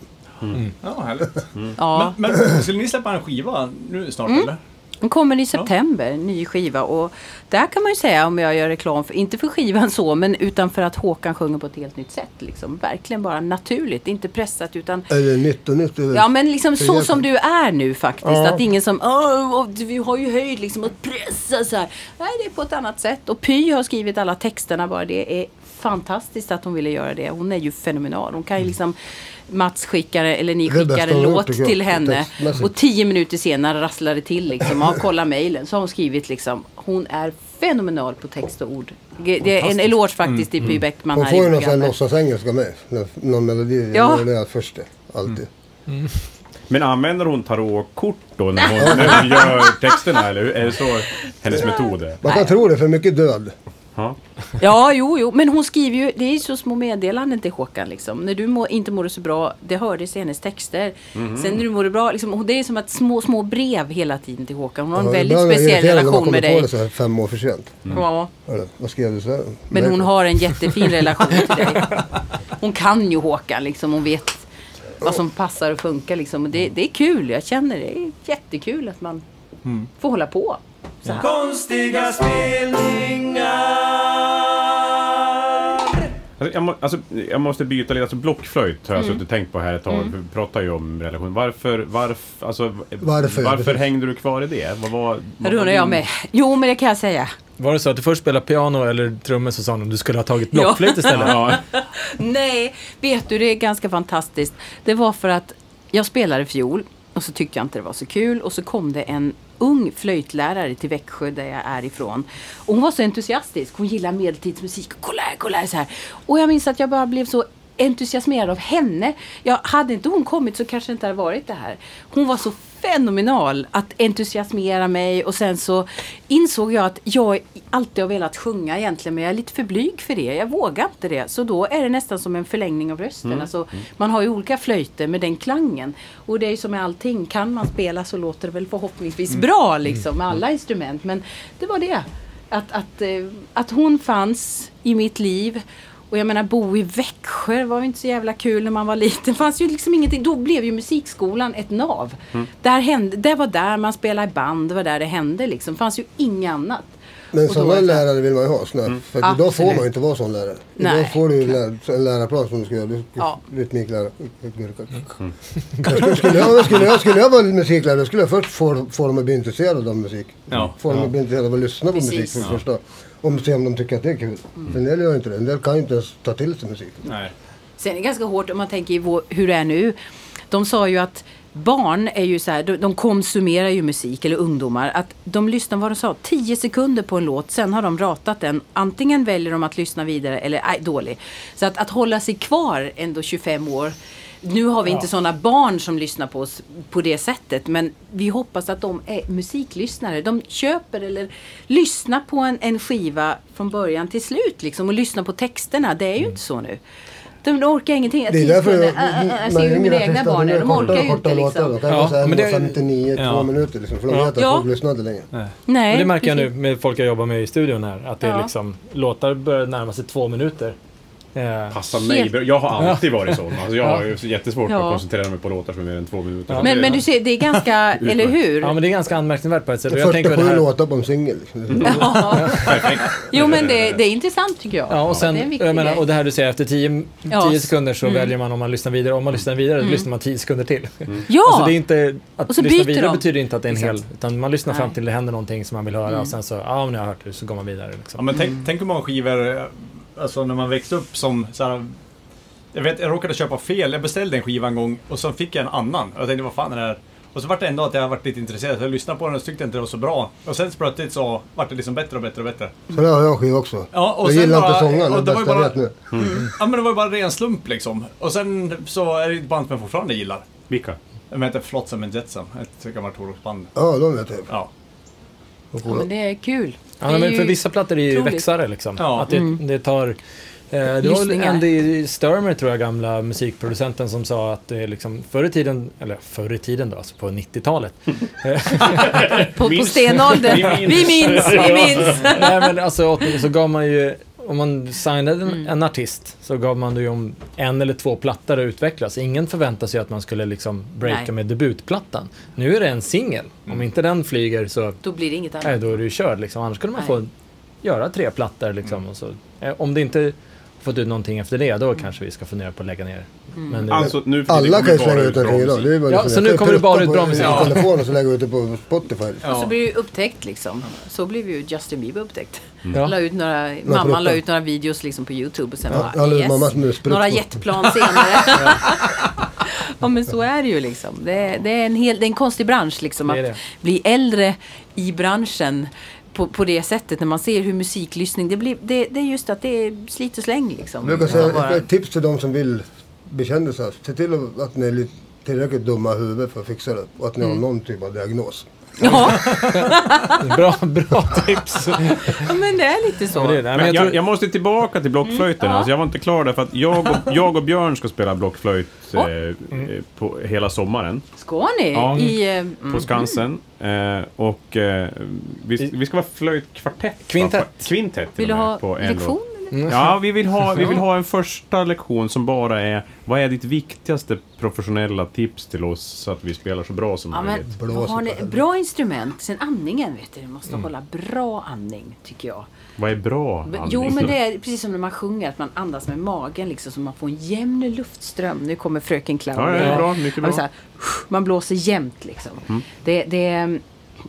Ja, härligt. Ja. Men, men skulle ni släppa en skiva nu snart eller? Den kommer i september, ny skiva. Och där kan man ju säga, om jag gör reklam, för, inte för skivan så, men utan för att Håkan sjunger på ett helt nytt sätt. Liksom. Verkligen bara naturligt, inte pressat utan Eller nytt och nytt. det är Ja men liksom så som du är nu faktiskt. Ja. Att ingen som Åh, vi har ju höjd liksom och pressa så här. Nej det är på ett annat sätt. Och Py har skrivit alla texterna bara. Det är fantastiskt att hon ville göra det. Hon är ju fenomenal. Hon kan ju liksom Mats skickar, eller ni skickar en hon låt till henne. Och tio minuter senare rasslar det till liksom. Ja, kolla mejlen. Så har hon skrivit liksom. Hon är fenomenal på text och ord. Det är en eloge faktiskt till Py Bäckman Hon här får ju i någon sån här programmet. låtsasengelska med. Någon melodi. Ja. Det är först det. Alltid. Men använder hon tarotkort då när hon, när hon gör texterna eller hur? är det så hennes metod är? Man kan tro det för mycket död. Ja. Ja, jo, jo. Men hon skriver ju, det är så små meddelanden till Håkan liksom. När du må, inte mår så bra, det hördes i hennes texter. Mhm. Sen när du mår bra, liksom, det är som att små, små brev hela tiden till Håkan. Hon har en Ja, väldigt är det speciell relation med på dig. det så här fem år för sent. Ja, Eller, vad skrev du så här? men hon har en jättefin relation till dig. Hon kan ju Håkan liksom, hon vet vad som passar och funkar liksom. Och det, det är kul, jag känner det är jättekul att man Mm. får hålla på. Så här. Konstiga spelningar. Alltså, jag, må, alltså, jag måste byta lite. Alltså, blockflöjt har jag Mm. suttit och tänkt på här ett tag. Vi pratar ju om relation. Varför, varför, alltså, Varför, varför hängde du kvar i det? Vad var, vad Det undrar jag med. Jo, men det kan jag säga. Var det så att du först spelade piano eller trummor så sa de att du skulle ha tagit blockflöjt istället? Ja, Nej, vet du, det är ganska fantastiskt. Det var för att jag spelade fiol och så tyckte jag inte det var så kul. Och så kom det en ung flöjtlärare till Växjö där jag är ifrån. Och hon var så entusiastisk. Hon gillar medeltidsmusik. Kolla här, kolla här, så här. Och jag minns att jag bara blev så entusiasmerad av henne. Jag, hade inte hon kommit så kanske det inte hade varit det här. Hon var så fenomenal att entusiasmera mig och sen så insåg jag att jag alltid har velat sjunga egentligen men jag är lite för blyg för det. Jag vågar inte det. Så då är det nästan som en förlängning av rösten. Alltså, man har ju olika flöjter med den klangen. Och det är ju som med allting. Kan man spela så låter det väl förhoppningsvis bra liksom med alla instrument. Men det var det. Att, att, eh, att hon fanns i mitt liv. Och jag menar bo i Växjö var ju inte så jävla kul när man var liten. Det fanns ju liksom ingenting. Då blev ju musikskolan ett nav. Där hände, det var där man spelade i band. Det var där det hände liksom. Det fanns ju inget annat. Men sådana lärare vill man ju ha. Såna. För idag får man ju inte vara sån lärare. Nej. Idag får du ju lär, en lärarplan som du ska göra. Du, Ja. Rytmiklärare. Skulle, skulle, jag, skulle, jag, skulle jag vara musiklärare då skulle jag först få, få dem att bli intresserade av musik. Ja. Få dem att bli intresserade av att lyssna på Precis. musik för det första. Och se om de tycker att det är kul. För en del gör inte det. En del kan ju inte ens ta till sig musik. Nej. Sen är det ganska hårt om man tänker vår, hur det är nu. De sa ju att barn är ju så här, de, de konsumerar ju musik, eller ungdomar. Att de lyssnar, vad de sa, 10 sekunder på en låt, sen har de ratat den. Antingen väljer de att lyssna vidare eller, nej, dålig. Så att, att hålla sig kvar ändå 25 år. Nu har vi inte sådana barn som lyssnar på oss på det sättet. Men vi hoppas att de är musiklyssnare. De köper eller lyssnar på en, en skiva från början till slut. Liksom, och lyssnar på texterna. Det är ju inte så nu. De orkar ingenting. Det är därför Tio jag, Jag ser ju mina egna barn, de orkar ju inte låtar. liksom. Ja, men det- 1.59, Ja. två minuter liksom. För de vet att Ja. folk lyssnar inte längre. Nej, Och det märker jag nu med folk jag jobbar med i studion här. Att det är Ja. liksom, låtar börjar närma sig två minuter. Eh, Passar mig bra. Jag har alltid varit sån. Alltså jag Ja. har jättesvårt Ja. att koncentrera mig på låtar som är mer än två minuter. Ja. Men, men du ser, det är ganska, eller hur? ja, men det är ganska anmärkningsvärt på ett sätt. Jag tänker på 47 det här, låtar på en singel. Liksom. Ja. Jo men det, det är intressant tycker jag. Ja, och sen, det är jag menar, och det här du säger, efter 10 Ja. tio sekunder så Mm. väljer man om man lyssnar vidare. Om man lyssnar vidare, då lyssnar man 10 sekunder till. Ja! Alltså det är inte, att Och så lyssna byter vidare de. betyder inte att det är en hel, utan man lyssnar fram Nej. till det händer någonting som man vill höra och sen så, ja men jag har hört det, så går man vidare. Ja, Liksom. men tänk, tänk hur många skivor, alltså när man växte upp som så här, Jag vet, jag råkade köpa fel. Jag beställde en skiva en gång och så fick jag en annan. Och jag tänkte, vad fan är det här? Och så vart det ändå att jag varit lite intresserad. Så jag lyssnade på den och tyckte inte det var så bra. Och sen plötsligt så vart det liksom bättre och bättre och bättre. Så det har jag en skiva också. Ja, och jag sen gillar bara- inte sångaren, och det det var bästa ju jag bara- vet nu. Ja men det var ju bara ren slump liksom. Och sen så är det ett band som jag fortfarande gillar. Vilka? De heter Flotsam and Jetsam. Ett gammalt hårdrocksband. Ja, de vet jag. Ja. ja, men det är kul. Ja, men för vissa plattor är det ju otroligt. växare liksom. Ja. Att det, det tar... Eh, det var. Andy Sturmer tror jag, gamla musikproducenten som sa att det är liksom förr i tiden, eller förr i tiden då, alltså på 90-talet. På, på stenåldern. Vi Vi minns. vi minns. Nej men alltså så gav man ju, om man signade en, Mm. en artist så gav man det ju om en eller två plattor att utvecklas. Ingen förväntar sig att man skulle liksom breaka Nej. med debutplattan. Nu är det en singel. Om inte den flyger så, Då blir det inget annat. nej då är du körd liksom. Annars skulle man Nej. få göra tre plattor liksom. Och så, eh, om det inte fått ut någonting efter det, då kanske vi ska fundera på att lägga ner. Mm. Men det, Alltså, nu Alla kan ju bara slänga ut en skiva Ja, så nu kommer det bara ut bra en musik. telefon och så lägger jag ut det på Spotify. Och så Ja. blir ju upptäckt liksom. Så blev ju Justin Bieber upptäckt. Ja. La ut några, pruttar. mamman la ut några videos liksom på Youtube och sen Ja, bara yes. Några jetplan senare. ja men så är det ju liksom. Det är, det är, en, hel, det är en konstig bransch liksom. Att det. bli äldre i branschen på, på det sättet när man ser hur musiklyssning, det, blir, det, det är just att det är slit och släng liksom. Jag Ja, säga ett tips till de som vill bli kändisar. Se till att ni är lite tillräckligt dumma i huvudet för att fixa det. Och att ni Mm. har någon typ av diagnos. Ja, bra, bra tips. ja, men det är lite så. Men det, nej, men jag jag, tror, jag måste tillbaka till blockflöjten. Mm. Alltså, jag var inte klar där för att jag och, jag och Björn ska spela blockflöjt Ja. eh, på hela sommaren. Ska ni? Ja. I, eh, mm. På Skansen. Eh, och eh, vi, vi ska vara flöjtkvartett. va? Kvintett. Kvintett Vill du ha på lektion? Eller? Ja, vi vill, ha, vi vill ha en första lektion som bara är Vad är ditt viktigaste professionella tips till oss så att vi spelar så bra som Ja, möjligt? Ni, bra instrument. Sen andningen, vet du. Du Mm. måste hålla bra andning, tycker jag. Vad är bra andning? Jo, men det är precis som när man sjunger, att man andas med magen liksom, så man får en jämn luftström. Nu kommer fröken Clown. Ja, ja, är bra. Mycket Ja, bra. Mm. så här, man blåser jämnt liksom. Det, det,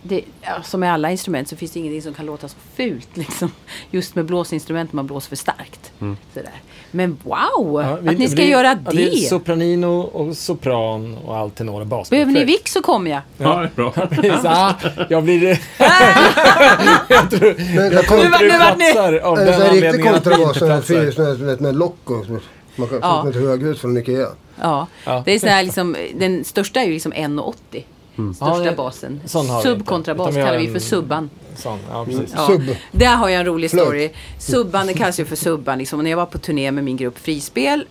det, ja, som med alla instrument så finns det ingenting som kan låta så fult. Liksom. Just med blåsinstrument, man blåser för starkt. Mm. Sådär. Men wow! Ja, vi- att ni ska vi- göra ja, det! det är sopranino och sopran och allt tenor och bas. Behöver ni vick så kommer jag. Ja, det är bra. Ah, jag blir... Men Jag tror Nu inte vart- du nu vart ni- platsar av en den anledningen att kontrabas, inte platsar. du med lock och så. Man kan Ja. som ett höghus från Ikea. Ja, Ja. det är sån här liksom, den största är ju liksom 1,80. Största Ja, basen. Subkontrabas kallar vi för subban. Sån, ja, precis. Ja. Sub. Där har jag en rolig Flöjt. story. Subban, det kallas ju för subban. Liksom. När jag var på turné med min grupp Frispel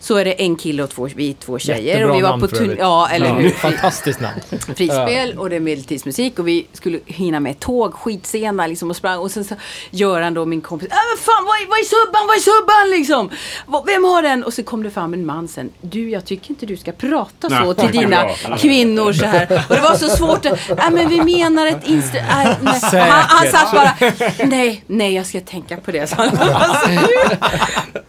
så är det en kille och två, vi två tjejer. Jättebra och vi var namn på för övrigt. Ja, eller hur? Fantastiskt namn. Frispel och det är medeltidsmusik och vi skulle hinna med tåg skitsena liksom och sprang och sen så gör han då min kompis, äh, men fan vad är, vad är subban, vad är subban liksom? Vad- Vem har den? Och så kom det fram en man sen, du jag tycker inte du ska prata så Nej, till dina bra. kvinnor så här. Och det var så svårt, att, äh, men vi menar ett instru... Äh, nej. han, han satt bara, nej, nej jag ska tänka på det. Så han.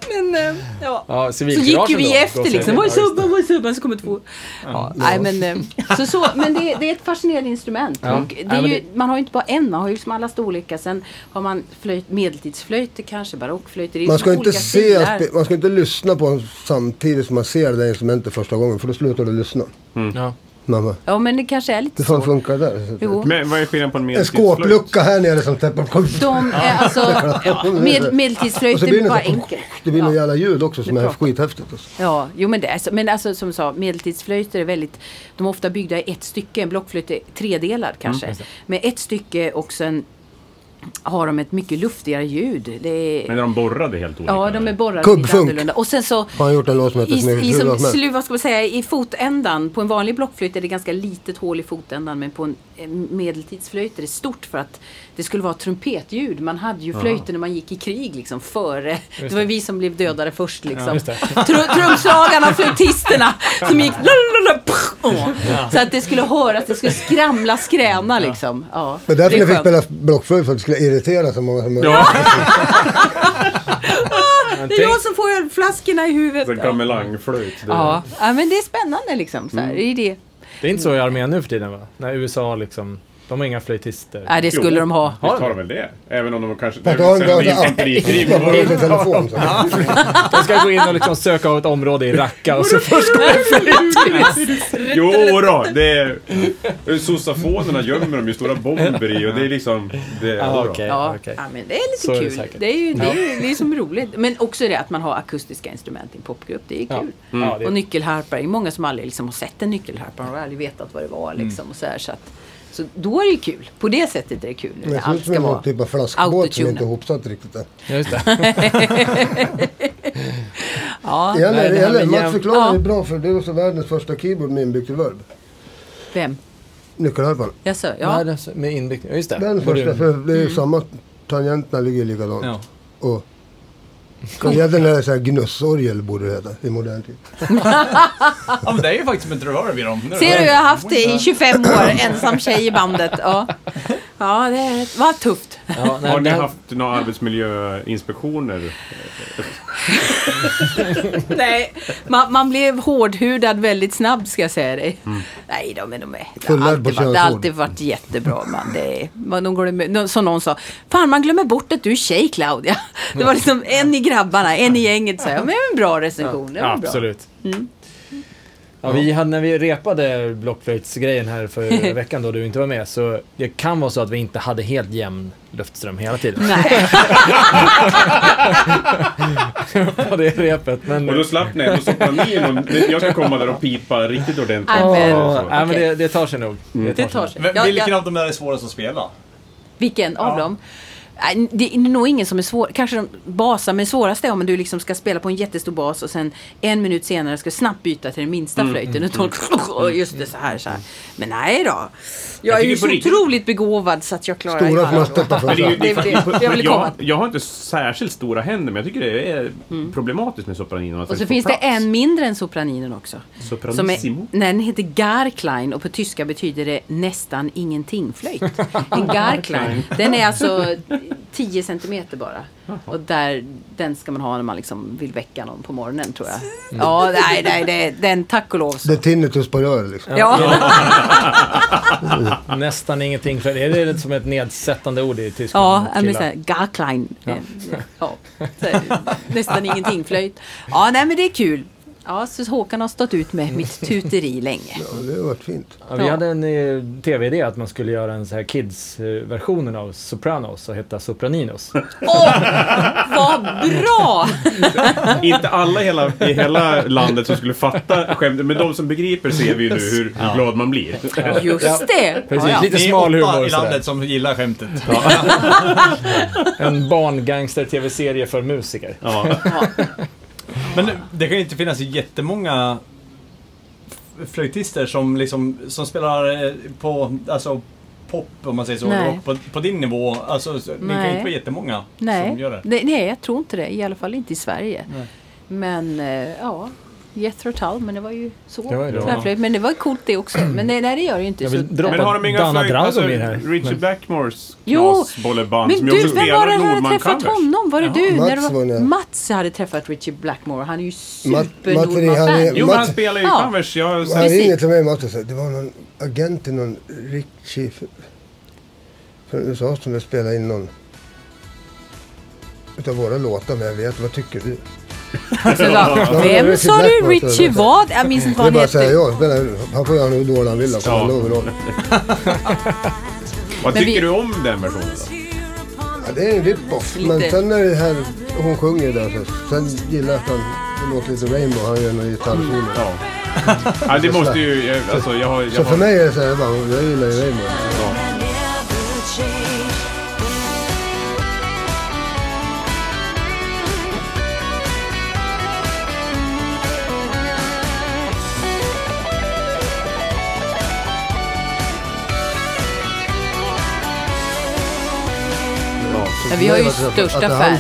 men äh, ja. Ja, Så gick ju vi då, efter liksom. Vad är subban? Vad är subban? Så kommer två. Ja, nej, men, eh, så, så, men det, det är ett fascinerande instrument. Ja. Och det är ju, Man har ju inte bara en, man har ju liksom alla storlekar. Sen har man flöjt, medeltidsflöjter kanske, barockflöjter. Man ska liksom inte se, man ska inte lyssna på den samtidigt som man ser det instrumentet första gången. För då slutar du lyssna. det. Ja. Mamma, Ja, men det kanske är lite hur fan så. funkar det där? Jo. Men vad är skillnaden på en En medeltidsflöjt? skåplucka här nere som täpper på. De är alltså, med, Och medeltidsflöjt så blir är bara så- enkelt. Det blir Ja. något jävla ljud också som Det är pratar. skithäftigt. Alltså. Ja, jo men det är så. Men alltså som sa, medeltidsflöjter är väldigt, de är ofta byggda i ett stycke. En blockflöjt är tredelad kanske. med ett stycke och sen har de ett mycket luftigare ljud. Det är, Men är de borrade helt olika? Ja, de är borrade Kubbfunk. lite annorlunda. Och sen så Har han gjort en låt som heter i, i, som, slu, vad ska man säga, i fotändan, på en vanlig blockflöjt är det ganska litet hål i fotändan men på en en medeltidsflöjt är det stort för att det skulle vara trumpetljud. Man hade ju flöjter när man gick i krig liksom före. Det var vi som blev dödade först Ja, liksom. Tru- Trumslagarna och flöjtisterna som gick lalalala, pff, åh. Så att det skulle höras, det skulle skramla, skräna liksom. Ja, Men därför det är ni fick spela blockflöjt för att det skulle irritera så många som möjligt. Ja, Det är jag som får ölflaskorna i huvudet. en gamelangflöjt. det- Ja. ja, men det är spännande liksom. Så här. Det är det. Det är inte så i armén nu för tiden va? När USA liksom, de har inga flöjtister. Nej, det skulle Jo, de ha. Visst har de väl det? Även om de kanske... Fast då har de Sen bara infanterikrig. Jag har inte telefon. De ska gå in och liksom söka av ett område i Raqqa och så först går det flöjtist. Jo då, det är... Sossafonerna gömmer de ju stora bomber i och det är liksom... Det, då. okej. Ja, okej. ja, men det är lite Så är det kul. Det är ju det är, ju- det är som roligt. Men också det att man har akustiska instrument i en popgrupp. Det är Ja. kul. Ja, Och det, nyckelharpa. Det är många som aldrig liksom har sett en nyckelharpa. De har aldrig vetat vad det var. Mm. Liksom, och så, här, så, att, så då är det ju kul. På det sättet är det kul. Det ser ut som en typ av flaskbåt som inte är ihopsatt riktigt än. ja, just det. Ja, Eller, Nej, eller Mats förklarar Ja. det bra för det är också världens första keyboard med inbyggt reverb. vem? Nyckelharpan. Jaså, Ja. är så- med. Ja, just det. Världens Volym. första, för det är ju Mm. samma, tangenterna ligger likadant. Ja. Och Egentligen är det så här gnussorgel borde det heta i modern tid. ja, men det är ju faktiskt ett reverb i dem. Ser du, jag har haft det i 25 år. Ensam tjej i bandet. Ja, ja det var tufft. Ja, nej, Har ni haft några arbetsmiljöinspektioner? Nej, man, man blev hårdhudad väldigt snabbt ska jag säga dig. Nej, de, de är, det, har alltid varit, det alltid varit jättebra. Man. Det är, man, de glömmer, som någon sa, fan man glömmer bort att du är tjej Claudia. Det var liksom en i grabbarna, en i gänget. Så jag, men en bra recension. Det var Ja, bra. absolut. Mm. Ja, vi hade, när vi repade blockflöjtsgrejen här för veckan då du inte var med så det kan vara så att vi inte hade helt jämn luftström hela tiden Nej, på det repet. Men, Och då slapp ni ändå sopranin och jag ska komma där och pipa riktigt ordentligt. Nej, men- nej, men det, det tar sig nog. det sig tar sig. Ja, Vilken ja, av dem är svårast att spela? vilken av dem? Nej, Det är nog ingen som är svår. Kanske de basar, men svårast är om du liksom ska spela på en jättestor bas och sen en minut senare ska snabbt byta till den minsta flöjten. Och tolka, och just det, så här, så här. Men nej då. Jag, är ju så riktigt- otroligt begåvad så att jag klarar Stora stöttat Men det är ju, det jag jag, jag har inte särskilt stora händer, men jag tycker det är problematiskt med sopranin. Mm. Och så finns det en mindre än sopraninen också. Som Sopranissimo. är, nej, den heter Garklein och på tyska betyder det nästan ingenting flöjt. En Garklein, den är alltså 10 centimeter bara. Och där, den ska man ha när man liksom vill väcka någon på morgonen tror jag. Ja, nej, nej, det, den tack och lov. Det Så. är tinnitus på rör liksom. Ja, Nästan ingenting. För är det lite som ett nedsättande ord i tyska? ja jag Killar. såhär, Garklein. Ja. Ja, så nästan ingenting flöjt. Ja, nej men det är kul. Ja, så Håkan har stått ut med mitt tuteri länge. Ja, det har varit fint. Ja, vi Ja. hade en eh, tv-idé att man skulle göra en så här kids-versionen av Sopranos och heta Sopraninos. Åh, vad bra! Inte alla i hela, i hela landet som skulle fatta skämtet, men de som begriper ser vi ju nu hur, hur glad man blir. Just det! Precis, Ja, ja. lite smal humor. i landet som gillar skämtet. En barngangster-tv-serie för musiker. Men det kan ju inte finnas jättemånga flöjtister som liksom som spelar eh, på alltså pop om man säger så, Nej. rock, på, på din nivå. Alltså, så- det kan ju Nej. inte vara jättemånga Nej, som gör det. det, nej, jag tror inte det. I alla fall inte i Sverige. Nej. Men eh, ja, Jethro Tull, men det var ju så. Det var ju det. Men det var coolt det också. Men nej, nej det gör det ju inte. Jag Så, Men har de inga Dana flöjt... Alltså, här. Richard Men- Blackmores Jo, knasbolleband som men du, också vem spelar var det som hade träffat honom? Var det du? Mats När det var det. Mats hade träffat Richard Blackmore. Han är ju super är- Nordman-fan. Jo, men han Mats- spelar ju Ja. covers. Jag Han ringde till mig Mats och sa det var någon agent i någon Richie från USA som vill spela in någon utav våra låtar men jag vet, vad tycker du? Så Ja, Vem sa du? Richie vad? Jag minns inte Det är vad bara han att säga heter. ja, spelar, han får göra hur dålig han vill alltså. Ja. Han lovar. Vad Men tycker vi- du om den versionen då? Ja, det är en rip-off. Lite. Men sen är det här, hon sjunger där. Så, sen gillar jag att han, det låter lite Rainbow, han gör någon gitarrsolo. Ja. ja, det måste ju... jag- Alltså, jag har... Jag Så har för mig är det så här, jag, bara, jag gillar ju Rainbow. ja. Ja, vi har ju största fan.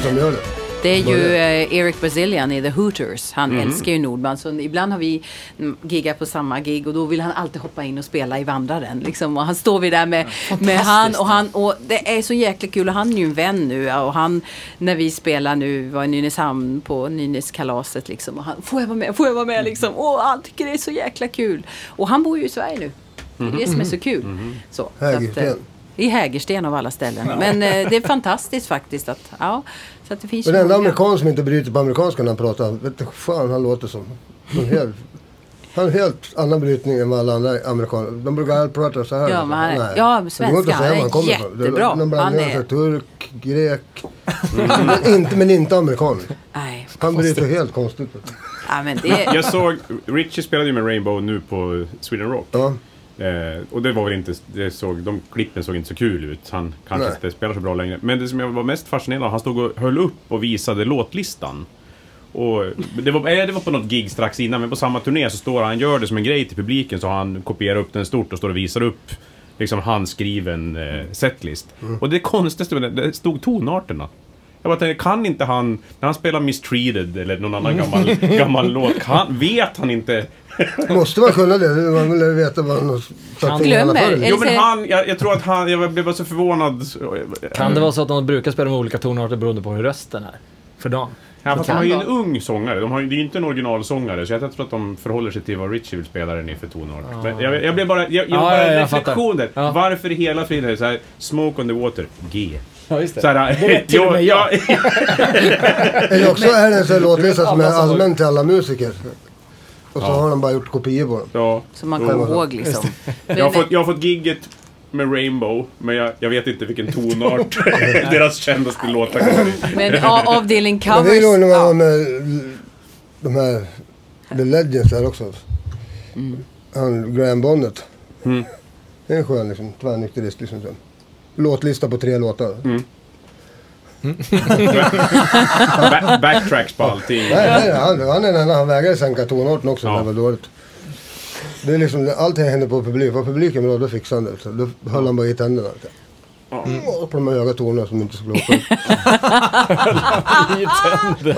det. Är ju eh, Eric Bazilian i The Hooters. Han Mhm. älskar ju Nordman. Så ibland har vi mm, giggat på samma gig och då vill han alltid hoppa in och spela i Vandraren. Liksom. Och han står vi där med, med han och han. Och det är så jäkla kul. Och han är ju en vän nu. ja, Och han, när vi spelar nu, var i Nynäshamn på Nynäskalaset liksom. Och han, får jag vara med? Får jag vara med? Liksom. Och han tycker det är så jäkla kul. Och han bor ju i Sverige nu. Det är det som är så kul. Så, så att, Hägersten. I Hägersten av alla ställen. Men eh, det är fantastiskt faktiskt att, ja, så att det finns Men ju den enda många- amerikan som inte bryter på amerikanska när han pratar, vet du fan han låter som. En helt, han har en helt annan brytning än vad alla andra amerikaner. De brukar prata så här. Ja, men han är- Nej. ja, Det går inte svenska, han är jättebra. De blandar sig turk, grek. men, inte, men inte amerikan. Nej, Han bryter helt konstigt. ja, men det, Jag såg, Richie spelade ju med Rainbow nu på Sweden Rock. Ja. Eh, och det var väl inte, det såg, de klippen såg inte så kul ut. Han kanske Nej. inte spelar så bra längre. Men det som jag var mest fascinerad av, han stod och höll upp och visade låtlistan. Och det var, eh, det var på något gig strax innan, men på samma turné så står han, gör det som en grej till publiken, så han kopierar upp den stort och står och visar upp liksom handskriven eh, setlist. Och det konstigaste med det, det stod tonarterna. Jag bara tänkte, kan inte han, när han spelar Mistreated eller någon annan gammal, gammal låt, kan, vet han inte Måste man kunna det? Man vill veta vad han har Glömmer. Jo det men han, jag, jag tror att han, jag blev bara så förvånad. Kan det vara så att de brukar spela med olika tonarter beroende på hur rösten är? För dagen? Ja, fast de har ju en ung sångare. De har det är ju inte en originalsångare, så jag tror att de förhåller sig till vad Richie vill spela den i för tonart. Men jag, jag blev bara, jag, jag Ja, bara ja, en jag reflektion där. Ja. Varför i hela friden är det så här, Smoke on the water, G. Ja, just Så här, Det vet till och med jag. Eller också är det en sån låtlista som är allmän till alla musiker. Och så Ja. har de bara gjort kopior på den. ja. så man kommer ihåg liksom. Jag har, fått, jag har fått gigget med Rainbow, men jag, jag vet inte vilken tonart deras kändaste låtar kommer men ja, avdelning Men det är covers. ju när man Ja, med de här The Legends där också. Han Graham Bonnet. Mm. Det är en skön liksom, tvärnykterist liksom. Så. Låtlista på tre låtar. Ba- backtracks på allting. Nej, nej, han, han är den enda, han vägrade sänka tonarten också. Ja. Det var dåligt. Det är liksom, allting händer på publik. Var publiken bra, då fixade han det. Så då höll han bara i tänderna. Ja. Mm. På de här höga tonerna som inte skulle åka upp.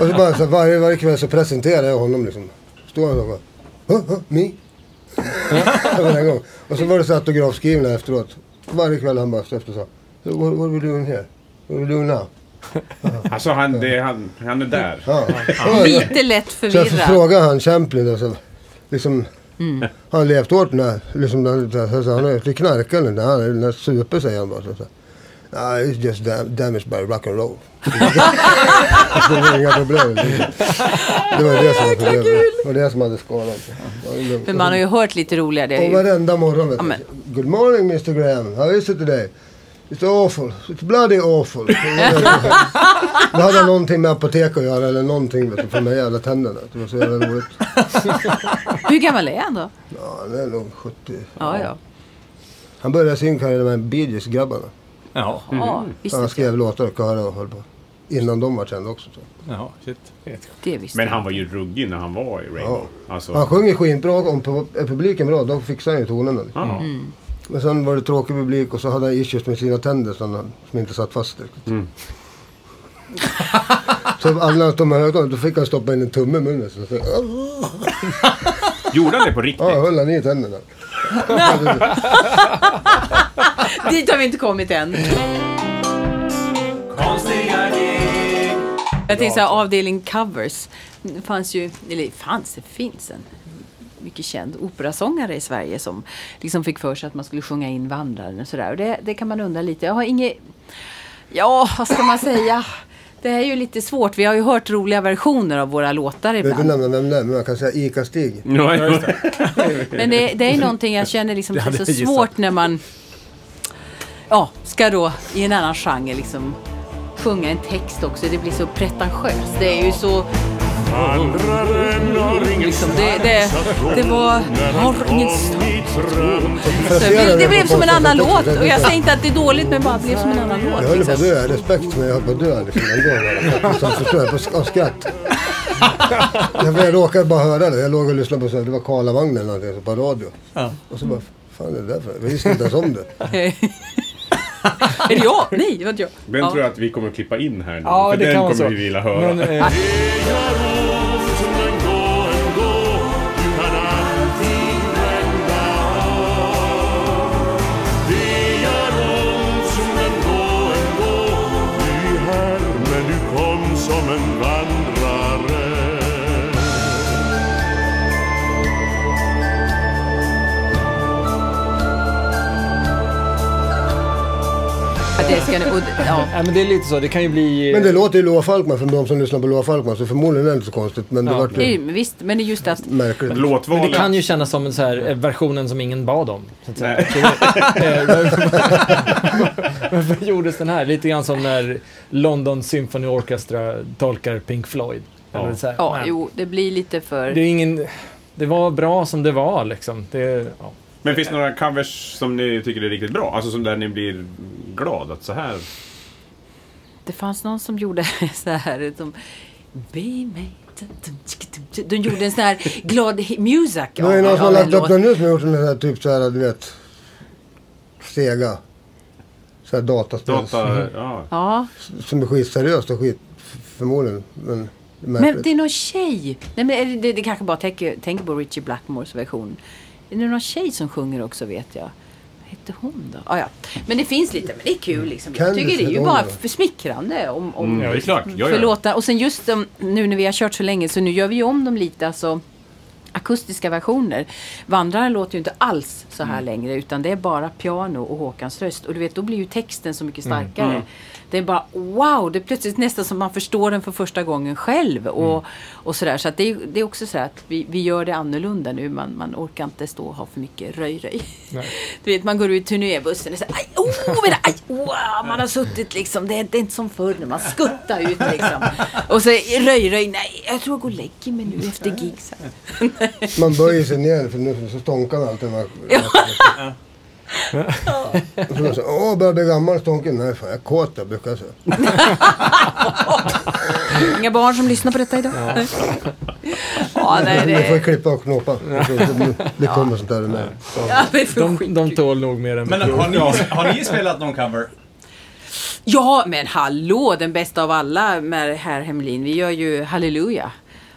Och så bara så varje, varje kväll så presenterar jag honom liksom. Står han och bara, huh, huh, me? Varje gång. Och så var det så autografskrivna efteråt. Varje kväll han bara efter och sa, what, what are we doing here? What are we doing now? Alltså han, det, han, han är där. Ja. lite lätt Så jag förvirrad. frågade han Champlin och så, liksom, har han levt hårt när, liksom, när, så, så, han är inte knarkar eller inte, han är den super säger han bara. Så, så. Nej, it's just dam damaged by rock and roll. det var inga problem. Det var det som var problemet. Det var det som hade skadat. För man har ju hört lite roliga. Det är Och varenda morgon vet Ja, du. men- Good morning Mr Graham, how is it today? It's awful, it's bloody awful. Då hade någonting med apotek att göra eller någonting vet du, för de här jävla tänderna. Det var så jävla roligt. hur gammal är han då? Ja, han är nog 70. Ja, ja. Han började sin karriär med Bee Gees grabbarna. Ja. Ja, visst. Han skrev låtar och körer och höll på. Innan de var kända också. Så. Ja, shit. Det visste Men han var ju ruggig när han var i Rainbow. Alltså, Han sjunger skitbra. Om publiken bra, då fixar han ju tonerna. Liksom. ja. Mm. Men sen var det tråkig publik och så hade han issues med sina tänder som, han, som inte satt fast riktigt. Mm. Så alla de här högtalarna, då fick han stoppa in en tumme i munnen. Så, så, Gjorde han det på riktigt? ja, höll han i tänderna. Dit har vi inte kommit än. Konstiga. Jag tänkte såhär, avdelning covers. Det fanns ju, eller fanns, det finns en mycket känd operasångare i Sverige som liksom fick för sig att man skulle sjunga in Vandraren och sådär. Och det, det kan man undra lite. Jag har inget... Ja, vad ska man säga? Det är ju lite svårt. Vi har ju hört roliga versioner av våra låtar ibland. nämna vem det är, men man kan säga Ica-Stig. Ja. Men det, det är någonting jag känner liksom, det är så svårt när man ja, ska då i en annan genre liksom sjunga en text också. Det blir så pretentiöst. Det är ju så... Liksom, det, det, det var... Så det, det blev som en annan låt. Och jag säger inte att det är dåligt, men bara blev som en annan Jag låt. höll på att Liksom. dö, respekt men jag höll på att dö liksom en gång. Så förstår jag, på, av skratt. Jag, jag råkade bara höra det. Jag låg och lyssnade på så här, det var Karlavagnen på radio. Ja. Och så bara, fan är det där för? Jag visste inte ens om det. är det jag? Nej, det var inte jag. Den Ja. tror jag att vi kommer att klippa in här nu. Ja, för det den kan kommer så. vi vilja höra. Men, eh, som en vandrare Ja, det ska ni, och, ja. nej, men det är lite så. Det kan ju bli... Men det låter ju Loa Falkman för de som lyssnar på Loa Falkman så förmodligen är det inte så konstigt. Men det Ja. vart Nej, ju men visst, men det är just att märkligt. Men Låtvalet. det kan ju kännas som en så här, eh, versionen som ingen bad om. Så att säga. Nej. Eh, varför- gjordes den här? Lite grann som när London Symphony Orchestra tolkar Pink Floyd. Ja. Eller så här, Ja, men jo, det blir lite för... Det är ingen... Det var bra som det var liksom. Det, ja. Men finns det några covers som ni tycker är riktigt bra? Alltså som där ni blir glad att så här... Det fanns någon som gjorde så här som... Be me... De gjorde en sån här glad music. Det var ju någon som har av lagt upp den nu som har gjort en sån här typ så här, du vet. Sega. Så här dataspel. Data, ja. Ja, Som är skitseriöst och skit förmodligen. Men det är men det är någon tjej. Nej, men är det, det, det kanske bara tänker, tänker på Richie Blackmores version. Är det någon tjej som sjunger också vet jag? Vad hette hon då? Ah, ja. Men det finns lite, men det är kul liksom. Jag tycker det är ju bara smickrande om, om Mm, ja, det är klart. Ja, för ja. Och sen just um, nu när vi har kört så länge så nu gör vi om dem lite. Alltså, akustiska versioner. Vandraren låter ju inte alls så Mm. här längre utan det är bara piano och Håkans röst. Och du vet, då blir ju texten så mycket Mm. Det är bara wow, det är plötsligt nästan som man förstår den för första gången själv. Och, Mm. och sådär. Så att det, är, det är också så att vi, vi gör det annorlunda nu. Man, man orkar inte stå och ha för mycket röj-röj. Du vet, man går ut turnébussen och säger aj, oh, men, aj, wow, man har suttit liksom. Det är, det är inte som förr när man skuttar ut liksom. Och så röj-röj, nej, jag tror jag går och lägger mig nu efter gig. Man böjer sig ner för nu så stånkar man alltid. Man, Och så säger, åh börjar bli gammal stånken. Nej fan jag är kåt jag brukar jag säga. Inga barn som lyssnar på detta idag. Ja, nej, Ni får det... klippa och knåpa. Det kommer sånt där med. Ja, De, de tål nog mer än Men har ni, har ni spelat någon cover? Ja, men hallå, den bästa av alla med herr Hemlin. Vi gör ju Halleluja.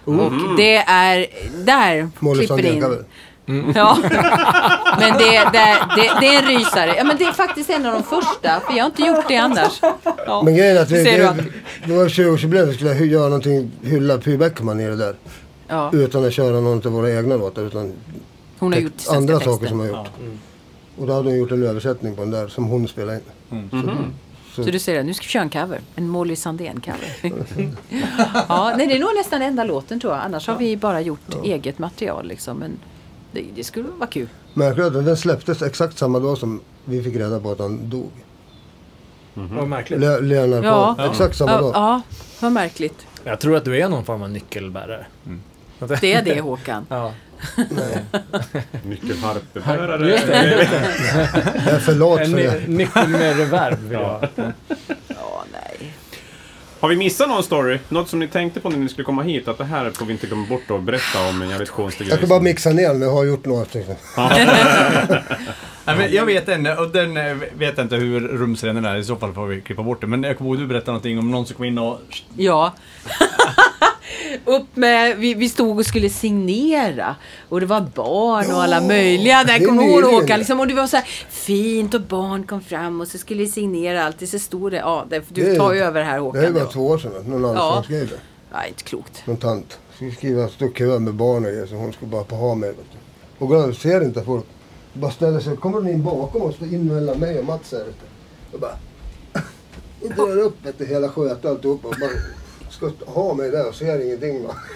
Och det är där Molly klipper det in. Sandén-cover. Ja, men det, det, det, det är en rysare. Ja, men det är faktiskt en av de första, för jag har inte gjort det annars. Ja. Men grejen är att vi, Ser du det, det var 20-årsjubileum. Vi skulle göra någonting, hylla Py Bäckman i det där. Ja, Utan att köra någon av våra egna låtar. Utan hon har gjort andra texter. saker som har gjort. Och då hade hon gjort en översättning på den där som hon spelade in. Så du ser det, nu ska vi köra en cover. En Molly Sandén-cover. ja, nej, det är nog nästan enda låten tror jag. Annars har vi bara gjort eget material liksom. Men det, det skulle vara kul. Märkligt att den släpptes exakt samma dag som vi fick reda på att han dog. Vad märkligt. Le- Leonard Ja. Exakt samma Ja, dag. ja, vad märkligt. Jag tror att du är någon form av nyckelbärare. Det är det Håkan. Ja. Nyckelharpebärare. Just det. Jag är för det. nyckel med reverb ha. Ja, nej. Har vi missat någon story? Något som ni tänkte på när ni skulle komma hit? Att det här får vi inte glömma bort och berätta om en jävligt konstig Jag ska bara mixa ner den. Jag har gjort några stycken. Nej, jag vet en, och den eh, vet inte hur rumsren den är, i så fall får vi klippa bort det. Men jag kommer ihåg du berättade någonting om någon som kom in och... Ja. Upp med, vi, vi stod och skulle signera och det var barn och alla möjliga det där. är Kommer ihåg. Håkan? Liksom, och det var så här fint och barn kom fram och så skulle vi signera allt. Så stod det, ja, det, Det du är- tar ju över här Det är Håkan. bara två år sedan. Någon där. Ja, inte klokt. Någon tant. Ska skriva, stå kö med barn och grejer så hon ska bara på ha mig. Och glad, ser inte folk. Bara ställer sig, kommer hon in bakom och står in mellan mig och Mats här du. Och bara... Och drar upp vet du, hela skötet alltihopa och bara... Ska ha mig där och ser ingenting va.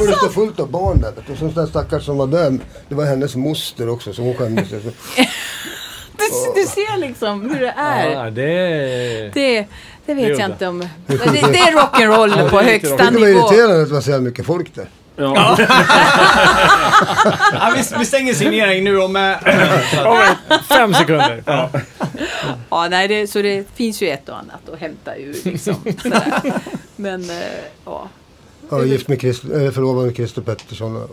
och det står fullt av barn där. Och så den där stackars som var där. Det var hennes moster också så hon skämdes. Du, du ser liksom hur det är. Ja, det är... Det, det vet Det jag inte om... Det, det är rock'n'roll på det är högsta Det var nivå. irriterande att det var så mycket folk där. Ja. Ja, vi, vi stänger signering nu om... eh, Om fem sekunder. Ja. Ja, nej, det, så det finns ju ett och annat att hämta ur liksom. Sådär. Men, eh, ja. Var gift med Christer, eller förlovad med Christer Pettersson.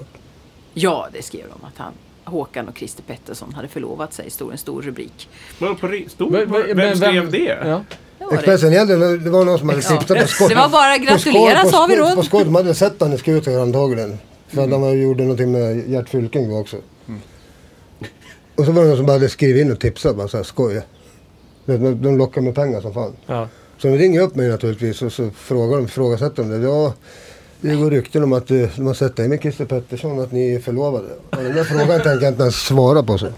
Ja, det skrev de att han Håkan och Christer Pettersson hade förlovat sig, stod en stor rubrik. Vadå, på ri- stod, Men- men- vem men skrev det? Ja. Det var det. Expressen egentligen, det var någon som hade tipsat på skott. Det var bara på gratulera sa vi på skott- På då. skott, de hade sett han i Skutskär antagligen. För att de gjorde någonting med Gert Fylking då också. Och så var det någon som bara hade skrivit in och tipsat bara såhär skoj. De, de de lockar med pengar som fan. Ja. Så de ringer upp mig naturligtvis och så frågar de, ifrågasätter de det. Ja, det går rykten om att eh, de har sett dig med Christer Pettersson att ni är förlovade. Och den där frågan tänker jag inte ens svara på. Så.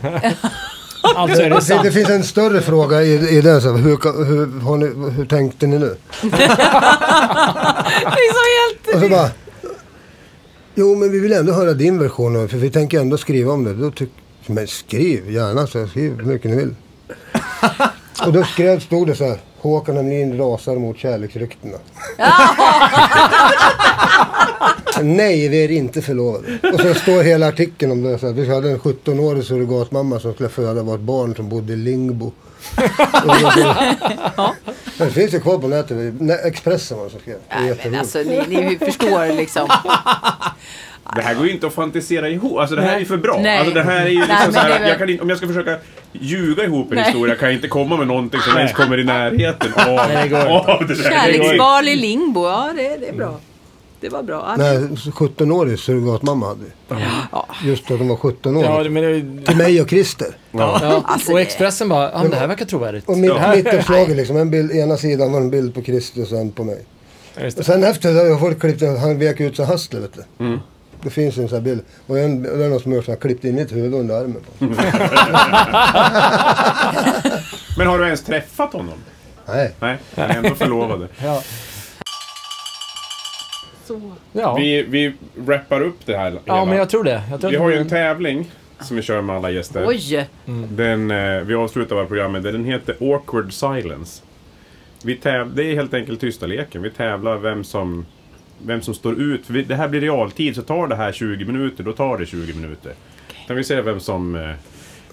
Alltså är det Det, sant. det finns en större fråga i, i den. Så, hur, hur, ni, hur tänkte ni nu? Det är så helt... Och så bara... Jo, men vi vill ändå höra din version. av det, För vi tänker ändå skriva om det. Då tyck, men skriv gärna. Så skriv hur mycket ni vill. Och då skrev, stod det så här. Håkan Hamrin rasar mot kärleksryktena. Nej, vi är inte förlovade. Och så står hela artikeln om det. Så här, vi hade en 17-årig surrogatmamma som skulle föda vårt barn som bodde i Lingbo. Det, finns ju kvar på nätet. Expressen var det som skrev. Det är Nej, men jätteroligt. alltså ni, ni förstår liksom. Det här går ju inte att fantisera ihop. Alltså det här är ju för bra. Nej. Alltså det här är ju liksom så här, jag kan inte, om jag ska försöka ljuga ihop en Nej. historia kan jag inte komma med någonting som ens kommer i närheten av, Nej, det går av det där. Kärleksbarn i limbo, ja det, det är bra. Det var bra. Ja, Nej, 17-årig surrogatmamma hade vi. Ja. Just att de var 17 år. Ja, men det, Till mig och Christer. ja. Alltså, Och Expressen bara, ja, det här verkar trovärdigt. Och mitt, Ja. mitt uppslag är liksom en bild, ena sidan var en bild på Christer och sen på mig. Ja, Och sen efter det har folk klippt, han vek ut så hustler vet du. Mm. Det finns en sån här bild. Och en, det är någon som har klippt in mitt huvud under armen. På. Men har du ens träffat honom? Nej. Nej, är ändå förlovade. Ja. Ja. Vi, vi wrappar upp det här ja, hela. men jag tror det. Jag tror Vi har ju en tävling som vi kör med alla gäster. Oj! Den, eh, vi avslutar våra program med den heter Awkward Silence. Vi täv- det är helt enkelt tysta leken. Vi tävlar vem som, vem som står ut. För vi, det här blir realtid, så tar det här 20 minuter, då tar det 20 minuter. Kan vi se vem som eh,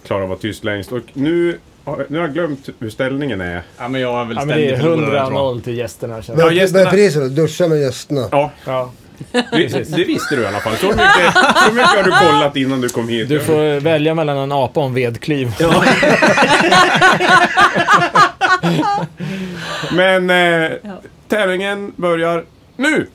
klarar att vara tyst längst. Och nu, har- nu har jag glömt hur ställningen är. Ja, men jag är väl Ja, men det är ständigt förlorare, tror jag. 100-0 till gästerna. känns. Ja, är- gästerna- är priset då? Duscha med gästerna. Ja, Ja. det, det visste du i alla fall. Så mycket, så mycket har du kollat innan du kom hit. Du får välja mellan en apa och en vedklyv. Men eh, tävlingen börjar nu!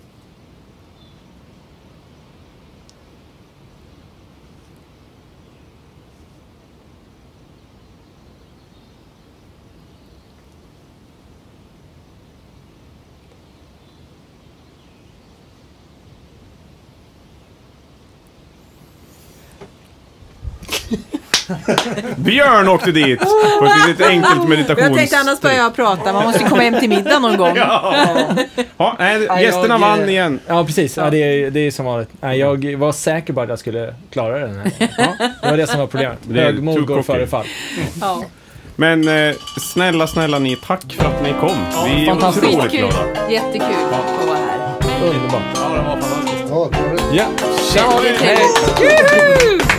Björn åkte dit på ett litet enkelt meditations... Jag tänkte annars börjar jag prata, man måste komma hem till middag någon gång. Ja, nej, Nej, gästerna vann igen. Ja, precis. Ja, det, är, det är som vanligt. Nej, jag var säker på att jag skulle klara den här. Ja, det var det som var problemet. Det är Högmod går före fall. Ja. Men eh, snälla, snälla ni, tack för att ni kom. Vi är fantastiskt. otroligt glada. jättekul att vara här. Underbart. Ja, det var fantastiskt. Ja, trevligt. Ja, trevligt. Juhu!